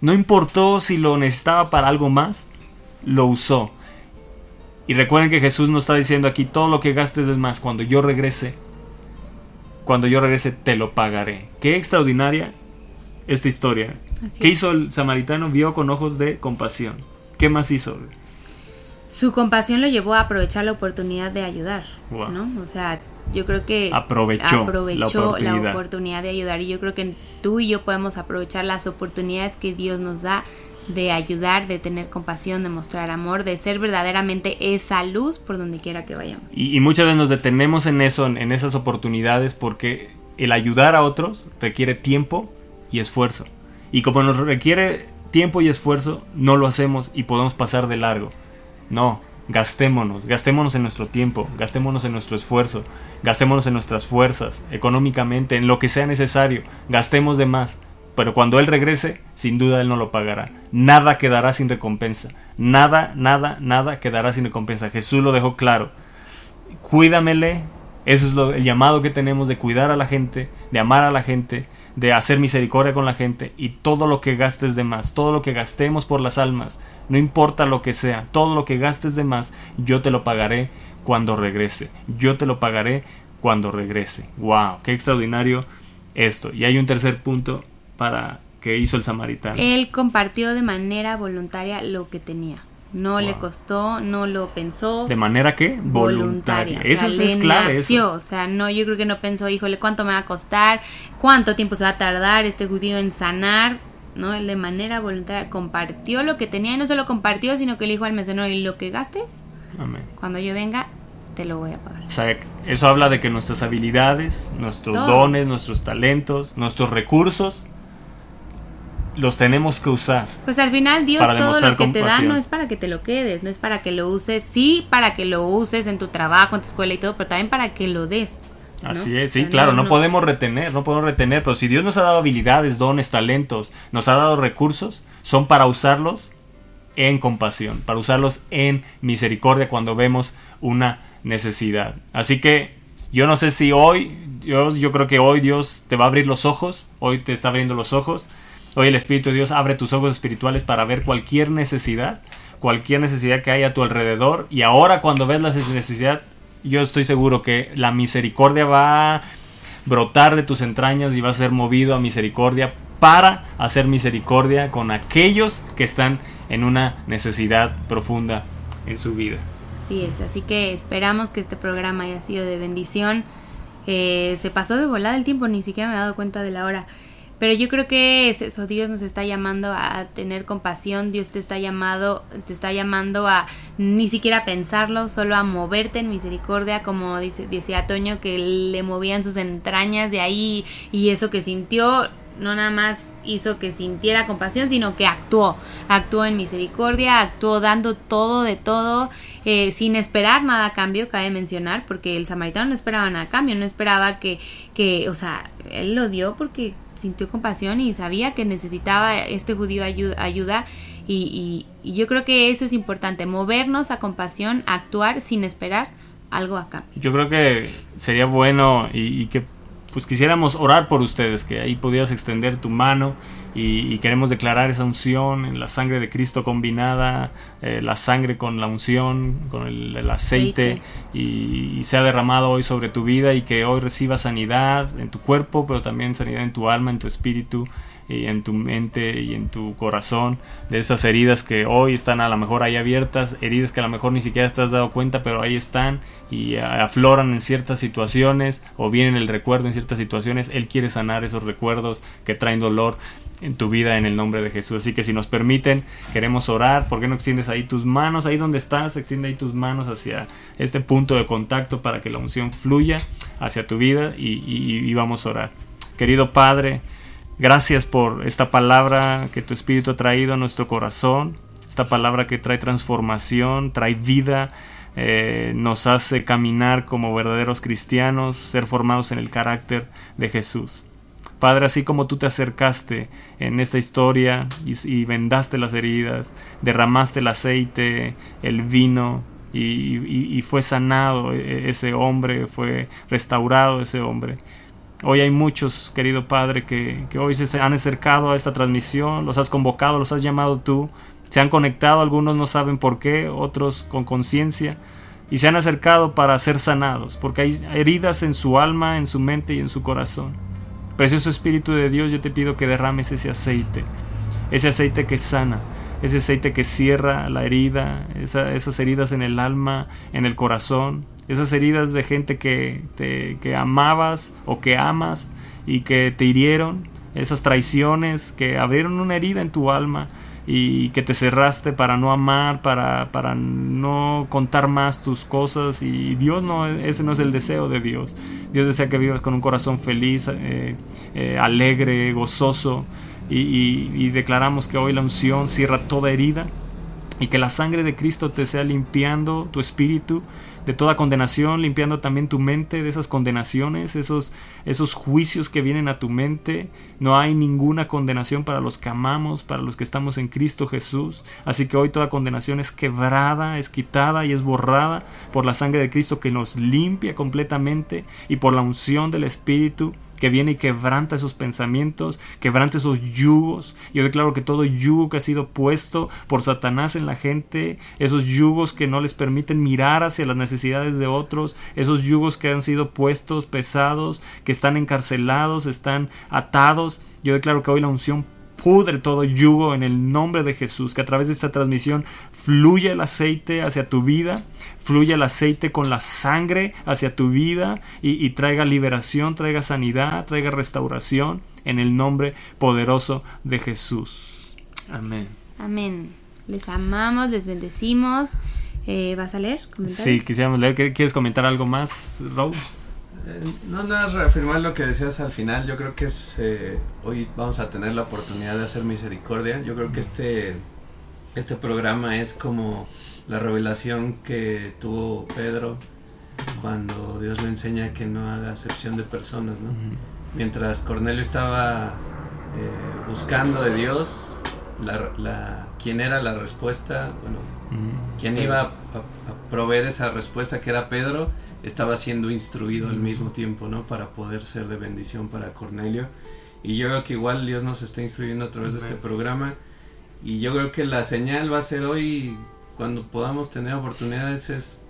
No importó si lo necesitaba para algo más, lo usó. Y recuerden que Jesús nos está diciendo aquí, todo lo que gastes es más, cuando yo regrese, cuando yo regrese te lo pagaré. Qué extraordinaria esta historia. Así ¿Qué es. hizo el samaritano? Vio con ojos de compasión. ¿Qué más hizo? Su compasión lo llevó a aprovechar la oportunidad de ayudar, Wow. ¿no? O sea, yo creo que Aprovechó aprovechó la oportunidad. la oportunidad de ayudar y yo creo que tú y yo podemos aprovechar las oportunidades que Dios nos da de ayudar, de tener compasión, de mostrar amor, de ser verdaderamente esa luz por donde quiera que vayamos. Y, y muchas veces nos detenemos en eso, en, en esas oportunidades, porque el ayudar a otros requiere tiempo y esfuerzo. Y como nos requiere tiempo y esfuerzo, no lo hacemos y podemos pasar de largo. No, gastémonos, gastémonos en nuestro tiempo, gastémonos en nuestro esfuerzo, gastémonos en nuestras fuerzas, económicamente, en lo que sea necesario, gastemos de más. Pero cuando Él regrese, sin duda Él no lo pagará. Nada quedará sin recompensa. Nada, nada, nada quedará sin recompensa. Jesús lo dejó claro cuídamele. Eso es lo- el llamado que tenemos de cuidar a la gente, de amar a la gente, de hacer misericordia con la gente y todo lo que gastes de más, todo lo que gastemos por las almas, no importa lo que sea, todo lo que gastes de más, yo te lo pagaré cuando regrese. Yo te lo pagaré cuando regrese. Wow, qué extraordinario esto. Y hay un tercer punto para que hizo el samaritano. Él compartió de manera voluntaria lo que tenía. No le costó, no lo pensó. ¿De manera que? voluntaria. Eso o sea, es, es clave. eso. O sea, no, yo creo que no pensó, híjole, ¿cuánto me va a costar? ¿Cuánto tiempo se va a tardar este judío en sanar? No, él de manera voluntaria compartió lo que tenía y no solo compartió, sino que le dijo al mesonero, y lo que gastes, Amén. cuando yo venga, te lo voy a pagar. O sea, eso habla de que nuestras habilidades, nuestros Todo. dones, nuestros talentos, nuestros recursos, los tenemos que usar. Pues al final Dios Para todo lo que te da no es para que te lo quedes, no es para que lo uses, sí para que lo uses en tu trabajo, en tu escuela y todo, pero también para que lo des. ¿no? Así es, sí, claro, no, podemos retener, no podemos retener, pero si Dios nos ha dado habilidades, dones, talentos, nos ha dado recursos, son para usarlos en compasión, para usarlos en misericordia cuando vemos una necesidad. Así que Yo no sé si hoy, Dios, yo creo que hoy Dios te va a abrir los ojos, hoy te está abriendo los ojos. Hoy el Espíritu de Dios abre tus ojos espirituales para ver cualquier necesidad, cualquier necesidad que hay a tu alrededor. Y ahora cuando ves la necesidad, yo estoy seguro que la misericordia va a brotar de tus entrañas y va a ser movido a misericordia para hacer misericordia con aquellos que están en una necesidad profunda en su vida. Así es, así que esperamos que este programa haya sido de bendición. Eh, se pasó de volada el tiempo, ni siquiera me he dado cuenta de la hora. Pero yo creo que es eso, Dios nos está llamando a tener compasión, Dios te está llamado, te está llamando a ni siquiera pensarlo, solo a moverte en misericordia, como dice, decía Toño, que le movían sus entrañas de ahí y eso que sintió no nada más hizo que sintiera compasión, sino que actuó, actuó en misericordia, actuó dando todo de todo, eh, sin esperar nada a cambio, cabe mencionar, porque el samaritano no esperaba nada a cambio, no esperaba que, que, o sea, él lo dio porque sintió compasión y sabía que necesitaba este judío ayuda, ayuda y, yo creo que eso es importante, movernos a compasión, actuar sin esperar algo a cambio. Yo creo que sería bueno y, y que pues quisiéramos orar por ustedes, que ahí pudieras extender tu mano y, y queremos declarar esa unción en la sangre de Cristo combinada, eh, la sangre con la unción, con el, el aceite. Y, y sea derramado hoy sobre tu vida y que hoy recibas sanidad en tu cuerpo, pero también sanidad en tu alma, en tu espíritu y en tu mente y en tu corazón de esas heridas que hoy están a lo mejor ahí abiertas, heridas que a lo mejor ni siquiera te has dado cuenta, pero ahí están y afloran en ciertas situaciones o vienen el recuerdo en ciertas situaciones. Él quiere sanar esos recuerdos que traen dolor en tu vida en el nombre de Jesús. Así que si nos permiten, queremos orar. ¿Por qué no extiendes ahí tus manos? Ahí donde estás, extiende ahí tus manos hacia este punto de contacto para que la unción fluya hacia tu vida y, y- vamos a orar. Querido Padre, Gracias por esta palabra que tu Espíritu ha traído a nuestro corazón, esta palabra que trae transformación, trae vida, eh, nos hace caminar como verdaderos cristianos, ser formados en el carácter de Jesús. Padre, así como tú te acercaste en esta historia y, vendaste las heridas, derramaste el aceite, el vino, y, fue sanado eh, ese hombre, fue restaurado ese hombre. Hoy hay muchos, querido Padre, que, que hoy se han acercado a esta transmisión, los has convocado, los has llamado tú, se han conectado, algunos no saben por qué, otros con conciencia, y se han acercado para ser sanados, porque hay heridas en su alma, en su mente y en su corazón. Precioso Espíritu de Dios, yo te pido que derrames ese aceite, ese aceite que sana, ese aceite que cierra la herida, esa- esas heridas en el alma, en el corazón, esas heridas de gente que, te- que amabas o que amas y que te hirieron, esas traiciones que abrieron una herida en tu alma y que te cerraste para no amar, para, para no contar más tus cosas y Dios no, ese no es el deseo de Dios. Dios desea que vivas con un corazón feliz, eh, eh, alegre, gozoso y, declaramos que hoy la unción cierra toda herida y que la sangre de Cristo te sea limpiando tu espíritu de toda condenación, limpiando también tu mente de esas condenaciones, esos, esos juicios que vienen a tu mente. No hay ninguna condenación para los que amamos, para los que estamos en Cristo Jesús. Así que hoy toda condenación es quebrada, es quitada y es borrada por la sangre de Cristo que nos limpia completamente y por la unción del Espíritu que viene y quebranta esos pensamientos, quebranta esos yugos. Yo declaro que todo yugo que ha sido puesto por Satanás en la gente, esos yugos que no les permiten mirar hacia las necesidades de otros, esos yugos que han sido puestos pesados, que están encarcelados, están atados. Yo declaro que hoy la unción pudre todo yugo en el nombre de Jesús, que a través de esta transmisión fluya el aceite hacia tu vida, fluya el aceite con la sangre hacia tu vida y, y traiga liberación, traiga sanidad, traiga restauración en el nombre poderoso de Jesús. Amén. Amén. Les amamos, les bendecimos. Eh, ¿Vas a leer? comentarios? Sí, quisiéramos leer. ¿Qué- ¿Quieres comentar algo más, Rose? Eh, No, nada, más reafirmar lo que decías al final. Yo creo que es eh, hoy vamos a tener la oportunidad de hacer misericordia. Yo creo que este, este programa es como la revelación que tuvo Pedro cuando Dios le enseña que no haga acepción de personas. ¿no? Mientras Cornelio estaba eh, buscando de Dios, la, la- quién era la respuesta, bueno, quién iba a, a proveer esa respuesta que era Pedro, estaba siendo instruido al mismo tiempo, ¿no? Para poder ser de bendición para Cornelio. Y yo creo que igual Dios nos está instruyendo a través de este programa. Y yo creo que la señal va a ser hoy, cuando podamos tener oportunidades, es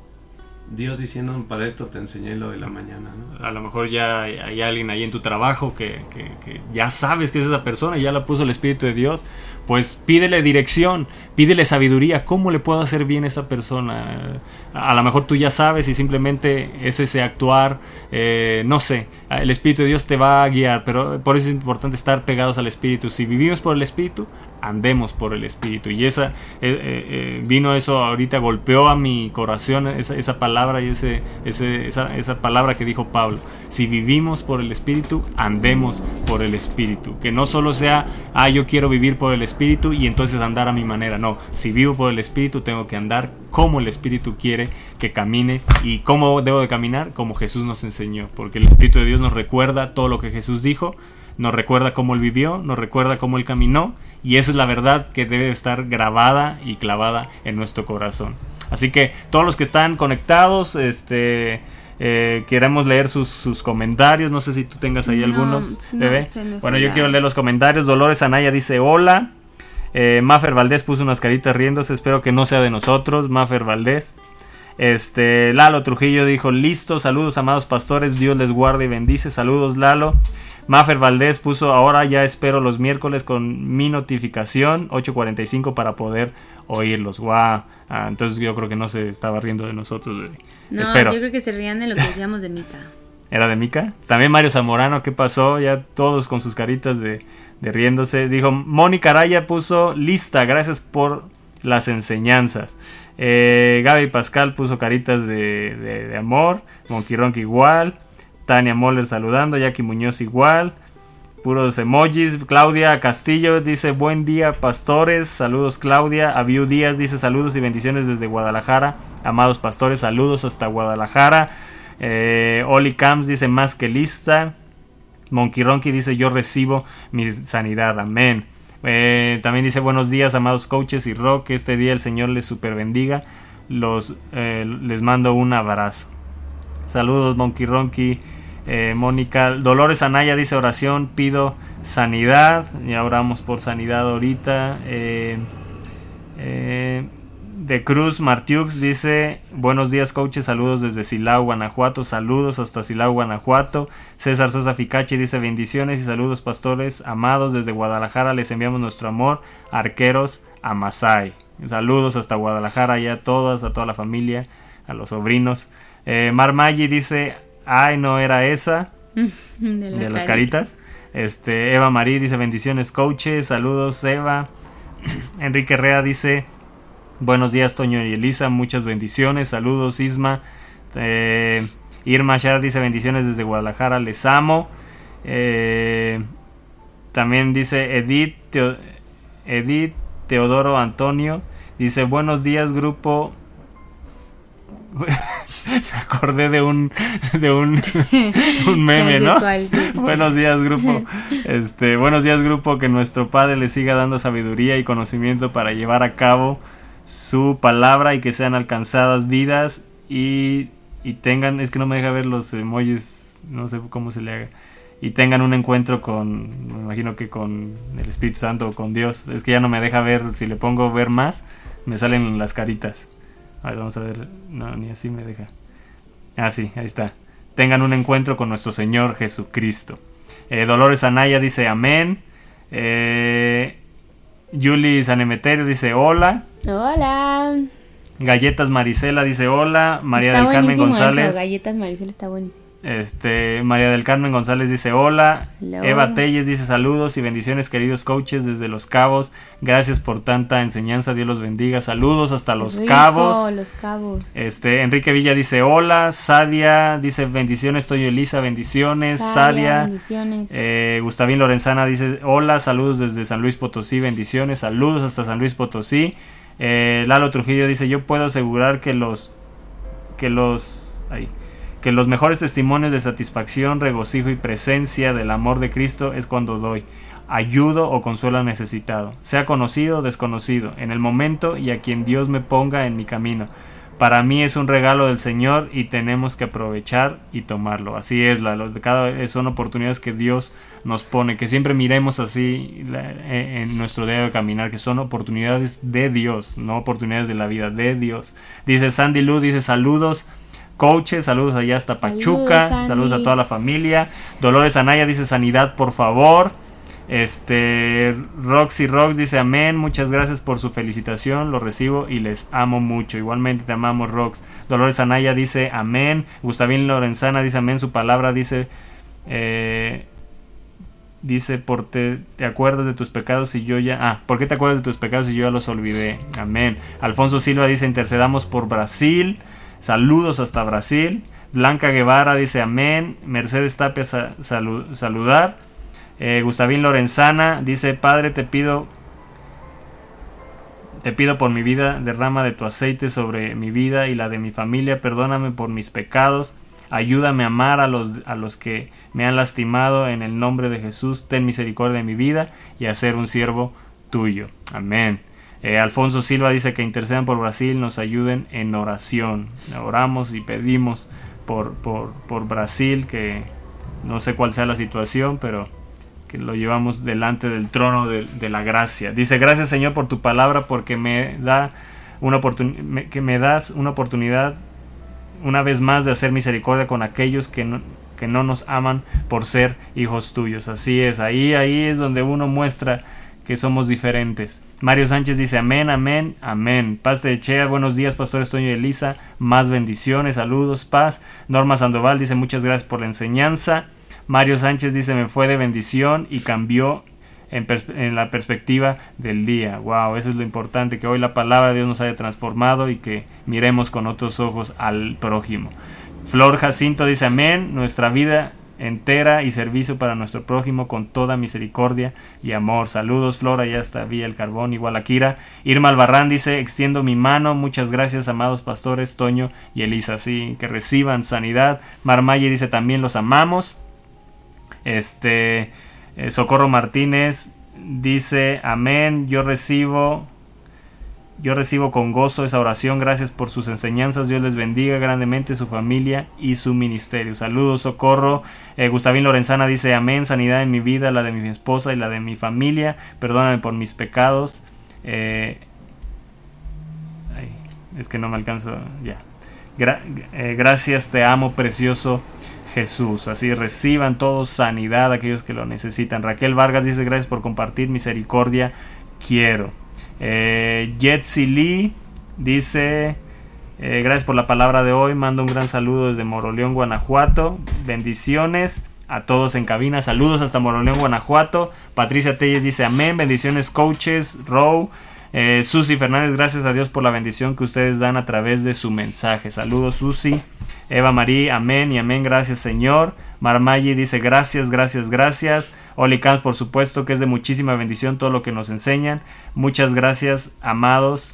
Dios diciendo, para esto te enseñé lo de la mañana, ¿no? A lo mejor ya hay, hay alguien ahí en tu trabajo que, que- que ya sabes que es esa persona, ya la puso el Espíritu de Dios. Pues pídele dirección, pídele sabiduría. ¿Cómo le puedo hacer bien a esa persona? A, lo mejor tú ya sabes y simplemente es ese actuar, eh, no sé. El Espíritu de Dios te va a guiar, pero por eso es importante estar pegados al Espíritu. Si vivimos por el Espíritu, andemos por el Espíritu. Y esa eh, eh, eh, vino eso ahorita, golpeó a mi corazón esa, palabra y ese- esa, esa palabra que dijo Pablo. Si vivimos por el Espíritu, andemos por el Espíritu. Que no solo sea, ah, yo quiero vivir por el Espíritu y entonces andar a mi manera. No, si vivo por el Espíritu, tengo que andar como el Espíritu quiere que camine. ¿Y cómo debo de caminar? Como Jesús nos enseñó. Porque el Espíritu de Dios nos recuerda todo lo que Jesús dijo nos recuerda cómo él vivió, nos recuerda cómo él caminó y esa es la verdad que debe estar grabada y clavada en nuestro corazón. Así que todos los que están conectados, este, eh, queremos leer sus, sus comentarios, no sé si tú tengas ahí No, algunos, no, bebé. Bueno, yo quiero leer los comentarios. Dolores Anaya dice hola. Eh, Mafer Valdés puso unas caritas riéndose, espero que no sea de nosotros, Mafer Valdés. Este, Lalo Trujillo dijo, listo, saludos amados pastores, Dios les guarde y bendice, saludos Lalo. Mafer Valdés puso, ahora ya espero los miércoles con mi notificación, 8.45 para poder oírlos. Wow. Ah, entonces yo creo que no se estaba riendo de nosotros. bebé. No, Espero. yo creo que se rían de lo que decíamos de Mica. ¿Era de Mica? También Mario Zamorano, ¿qué pasó? Ya todos con sus caritas de, de riéndose. Dijo, Mónica Araya puso lista, gracias por las enseñanzas. Eh, Gaby Pascal puso caritas de, de- de amor. Igual. Tania Moller saludando. Jackie Muñoz igual. Puros emojis. Claudia Castillo dice buen día pastores. Saludos Claudia. Abiu Díaz dice saludos y bendiciones desde Guadalajara. Amados pastores, saludos hasta Guadalajara. Eh, Oli Camps dice más que lista. Monkey Ronky dice yo recibo mi sanidad. Amén. Eh, también dice buenos días amados coaches y rock. Este día el Señor les super bendiga. Los, eh, les mando un abrazo. Saludos Monkey Ronky. Mónica Dolores Anaya dice oración, pido sanidad. Ya oramos por sanidad ahorita. Eh, de Cruz Martiux dice buenos días coaches, saludos desde Silao, Guanajuato, saludos hasta Silao, Guanajuato. César Sosa Ficachi dice bendiciones y saludos pastores amados desde Guadalajara, les enviamos nuestro amor, arqueros a Masai. Saludos hasta Guadalajara y a todas, a toda la familia, a los sobrinos. Eh, Mar Maggi dice, ay no era esa, (laughs) De, la de las carita. caritas. Este, Eva Marí dice bendiciones coaches, saludos Eva. (clears throat) Enrique Rea dice buenos días Toño y Elisa, muchas bendiciones, saludos Isma. Eh, Irma Shar dice bendiciones desde Guadalajara, les amo. Eh, también dice Edith, Teo- Edith Teodoro Antonio, dice buenos días grupo. (laughs) Me acordé de un de un, (laughs) un meme, ¿no? buenos días, grupo. (laughs) Este, buenos días, grupo, que nuestro Padre le siga dando sabiduría y conocimiento para llevar a cabo su palabra y que sean alcanzadas vidas y, y tengan, es que no me deja ver los emojis, no sé cómo se le haga. Y tengan un encuentro con, me imagino que con el Espíritu Santo o con Dios. Es que ya no me deja ver, si le pongo ver más, me salen las caritas. A ver, vamos a ver. No, ni así me deja. Ah, sí, ahí está. Tengan un encuentro con nuestro Señor Jesucristo. Eh, Dolores Anaya dice amén. Eh, Julie Sanemeterio dice hola. Hola. Galletas Marisela dice hola. María está del Carmen González. Eso. Galletas Maricel está buenísimo. Este, María del Carmen González dice hola. Hello. Eva Telles dice saludos y bendiciones queridos coaches desde Los Cabos. Gracias por tanta enseñanza. Dios los bendiga. Saludos hasta Los Rico, Cabos. Los Cabos. Este, Enrique Villa dice hola. Sadia dice bendiciones. Estoy Elisa, bendiciones. Sadia, Sadia. bendiciones. Eh, Gustavín Lorenzana dice hola, saludos desde San Luis Potosí, bendiciones, saludos hasta San Luis Potosí. Eh, Lalo Trujillo dice yo puedo asegurar que los que los ay, que los mejores testimonios de satisfacción, regocijo y presencia del amor de Cristo es cuando doy ayudo o consuelo al necesitado, sea conocido o desconocido, en el momento y a quien Dios me ponga en mi camino. Para mí es un regalo del Señor y tenemos que aprovechar y tomarlo. Así es, la, los- cada, son oportunidades que Dios nos pone, que siempre miremos así la- en nuestro día de caminar, que son oportunidades de Dios, no oportunidades de la vida, de Dios. Dice Sandy Lu, dice saludos. Coaches, saludos allá hasta Pachuca, Saludos, saludos, a toda la familia. Dolores Anaya dice sanidad, por favor. Este Roxy Rox dice amén, muchas gracias por su felicitación, lo recibo y les amo mucho. Igualmente te amamos Rox. Dolores Anaya dice amén. Gustavín Lorenzana dice amén, su palabra dice eh, dice por te, te acuerdas de tus pecados y yo ya ah, ¿por qué te acuerdas de tus pecados y yo ya los olvidé? Amén. Alfonso Silva dice intercedamos por Brasil. Saludos hasta Brasil. Blanca Guevara dice amén. Mercedes Tapia sa- salu- saludar. Eh, Gustavín Lorenzana dice, Padre, te pido, te pido por mi vida, derrama de tu aceite sobre mi vida y la de mi familia, perdóname por mis pecados, ayúdame a amar a los, a los que me han lastimado en el nombre de Jesús, ten misericordia de mi vida y a ser un siervo tuyo. Amén. Eh, Alfonso Silva dice que intercedan por Brasil, nos ayuden en oración. Oramos y pedimos por, por, por Brasil, que no sé cuál sea la situación, pero que lo llevamos delante del trono de, la gracia. Dice, gracias Señor por tu palabra, porque me da una que me das una oportunidad una vez más de hacer misericordia con aquellos que no, que no nos aman por ser hijos tuyos. Así es, ahí, ahí es donde uno muestra que somos diferentes. Mario Sánchez dice amén, amén, amén. Paz de Chea, buenos días, Pastor Estoño y Elisa. Más bendiciones, saludos, paz. Norma Sandoval dice muchas gracias por la enseñanza. Mario Sánchez dice me fue de bendición y cambió en, la perspectiva del día. Wow, eso es lo importante, que hoy la palabra de Dios nos haya transformado y que miremos con otros ojos al prójimo. Flor Jacinto dice amén, nuestra vida entera y servicio para nuestro prójimo con toda misericordia y amor. Saludos, Flor, allá está Vía el Carbón, igual a Kira. Irma Albarrán dice, extiendo mi mano, muchas gracias, amados pastores, Toño y Elisa, sí, que reciban sanidad. Marmaye dice, también los amamos. Este, eh, Socorro Martínez dice, amén, yo recibo, yo recibo con gozo esa oración, gracias por sus enseñanzas, Dios les bendiga grandemente su familia y su ministerio. Saludos, Socorro. Eh, Gustavín Lorenzana dice, amén, sanidad en mi vida, la de mi esposa y la de mi familia, perdóname por mis pecados. Eh, ay, es que no me alcanzo, ya. Gra- gracias, te amo, precioso Jesús. Así reciban todos sanidad aquellos que lo necesitan. Raquel Vargas dice gracias por compartir misericordia. Quiero. Eh, Jetsi Lee dice eh, gracias por la palabra de hoy. Mando un gran saludo desde Moroleón, Guanajuato. Bendiciones a todos en cabina. Saludos hasta Moroleón, Guanajuato. Patricia Telles dice amén. Bendiciones coaches. Row. Eh, Susi Fernández, gracias a Dios por la bendición que ustedes dan a través de su mensaje. Saludos Susi. Eva Marí, amén y amén, gracias Señor. Marmayi dice gracias, gracias, gracias. Oli Camps, por supuesto que es de muchísima bendición todo lo que nos enseñan. Muchas gracias, amados.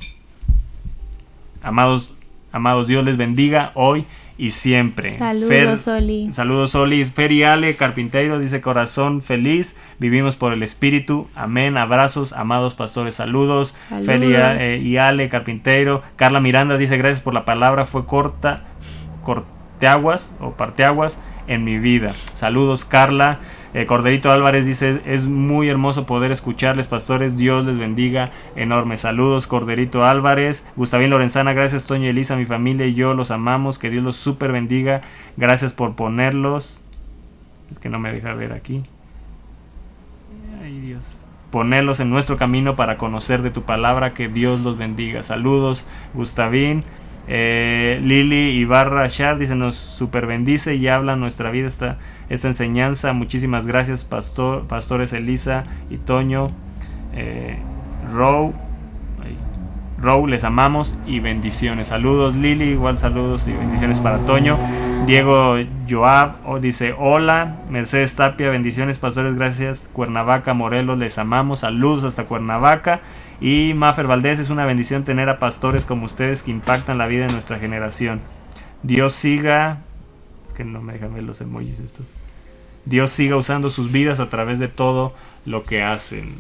Amados, amados, Dios les bendiga hoy y siempre. Saludos, Oli. Saludos, Oli. Fer y Ale, carpintero, dice corazón feliz. Vivimos por el Espíritu. Amén. Abrazos, amados pastores. Saludos. Saludos. Fer y, eh, y Ale, carpintero. Carla Miranda dice gracias por la palabra. Fue corta, corteaguas o parteaguas en mi vida. Saludos, Carla. Eh, Corderito Álvarez dice, es muy hermoso poder escucharles, pastores. Dios les bendiga. Enorme. Saludos, Corderito Álvarez. Gustavín Lorenzana, gracias, Toño y Elisa, mi familia y yo los amamos. Que Dios los super bendiga. Gracias por ponerlos. Es que no me deja ver aquí. Ay, Dios. Ponerlos en nuestro camino para conocer de tu palabra. Que Dios los bendiga. Saludos, Gustavín. Eh, Lili Ibarra Shar dice nos super bendice y habla nuestra vida esta, esta enseñanza. Muchísimas gracias, pastor, pastores Elisa y Toño. Eh, Row, Row, les amamos y bendiciones. Saludos, Lili, igual saludos y bendiciones para Toño. Diego Joab oh, dice: Hola, Mercedes Tapia, bendiciones, pastores, gracias. Cuernavaca, Morelos, les amamos. Saludos hasta Cuernavaca. Y Mafer Valdés, es una bendición tener a pastores como ustedes que impactan la vida de nuestra generación. Dios siga. Es que no me dejan ver los emojis estos. Dios siga usando sus vidas a través de todo lo que hacen.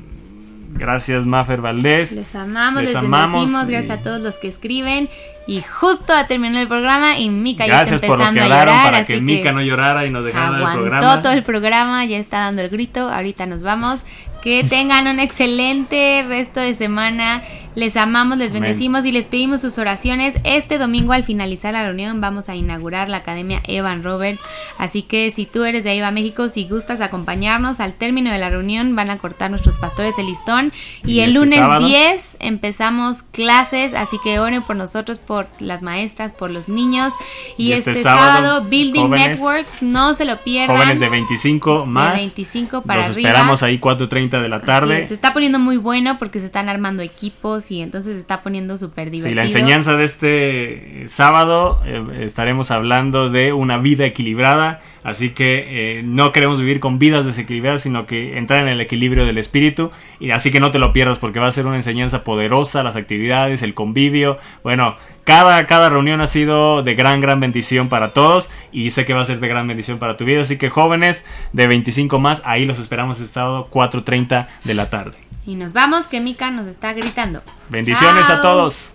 Gracias, Mafer Valdés. Les amamos, Les les, amamos bendecimos, y- gracias a todos los que escriben. Y justo a terminar el programa y Mika ya está por los que empezando a llorar, para que Mika no llorara y nos dejara el programa. todo el programa, ya está dando el grito. Ahorita nos vamos. Que tengan un excelente resto de semana. Les amamos, les Amén. bendecimos y les pedimos sus oraciones. Este domingo al finalizar la reunión vamos a inaugurar la Academia Evan Robert. Así que si tú eres de Iva México, si gustas acompañarnos al término de la reunión van a cortar nuestros pastores el listón. Y, Y el este lunes sábado. 10 empezamos clases, así que oren por nosotros, por las maestras, por los niños. Y, Y este, este sábado, sábado, Building jóvenes- Networks, no se lo pierdan. Jóvenes de 25 más. 25 para Los arriba. esperamos ahí 4.30 de la tarde. es, se está poniendo muy bueno porque se están armando equipos y entonces está poniendo súper Sí, divertido. la enseñanza de este eh, sábado eh, estaremos hablando de una vida equilibrada, así que eh, no queremos vivir con vidas desequilibradas, sino que entrar en el equilibrio del espíritu, y así que no te lo pierdas porque va a ser una enseñanza poderosa, las actividades, el convivio, bueno, cada, cada reunión ha sido de gran, gran bendición para todos y sé que va a ser de gran bendición para tu vida, así que jóvenes de 25 más, ahí los esperamos el sábado 4.30 de la tarde. Y nos vamos, que Mika nos está gritando. Bendiciones a todos.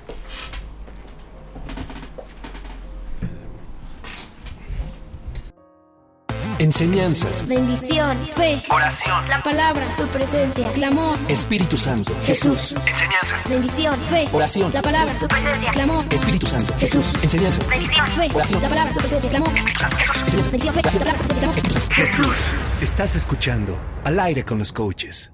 Enseñanzas. Bendición, fe, Oración. la palabra, su presencia, clamor, Espíritu Santo. Jesús. Enseñanzas. Bendición, fe, Oración. la palabra, su presencia, clamor, Espíritu Santo. Jesús. Enseñanzas. Bendición. fe, Oración. la palabra, su presencia, clamor, Enseñanzas. bendición, fe, la palabra, su presencia, clamor. Jesús. Estás escuchando Al aire con los coaches.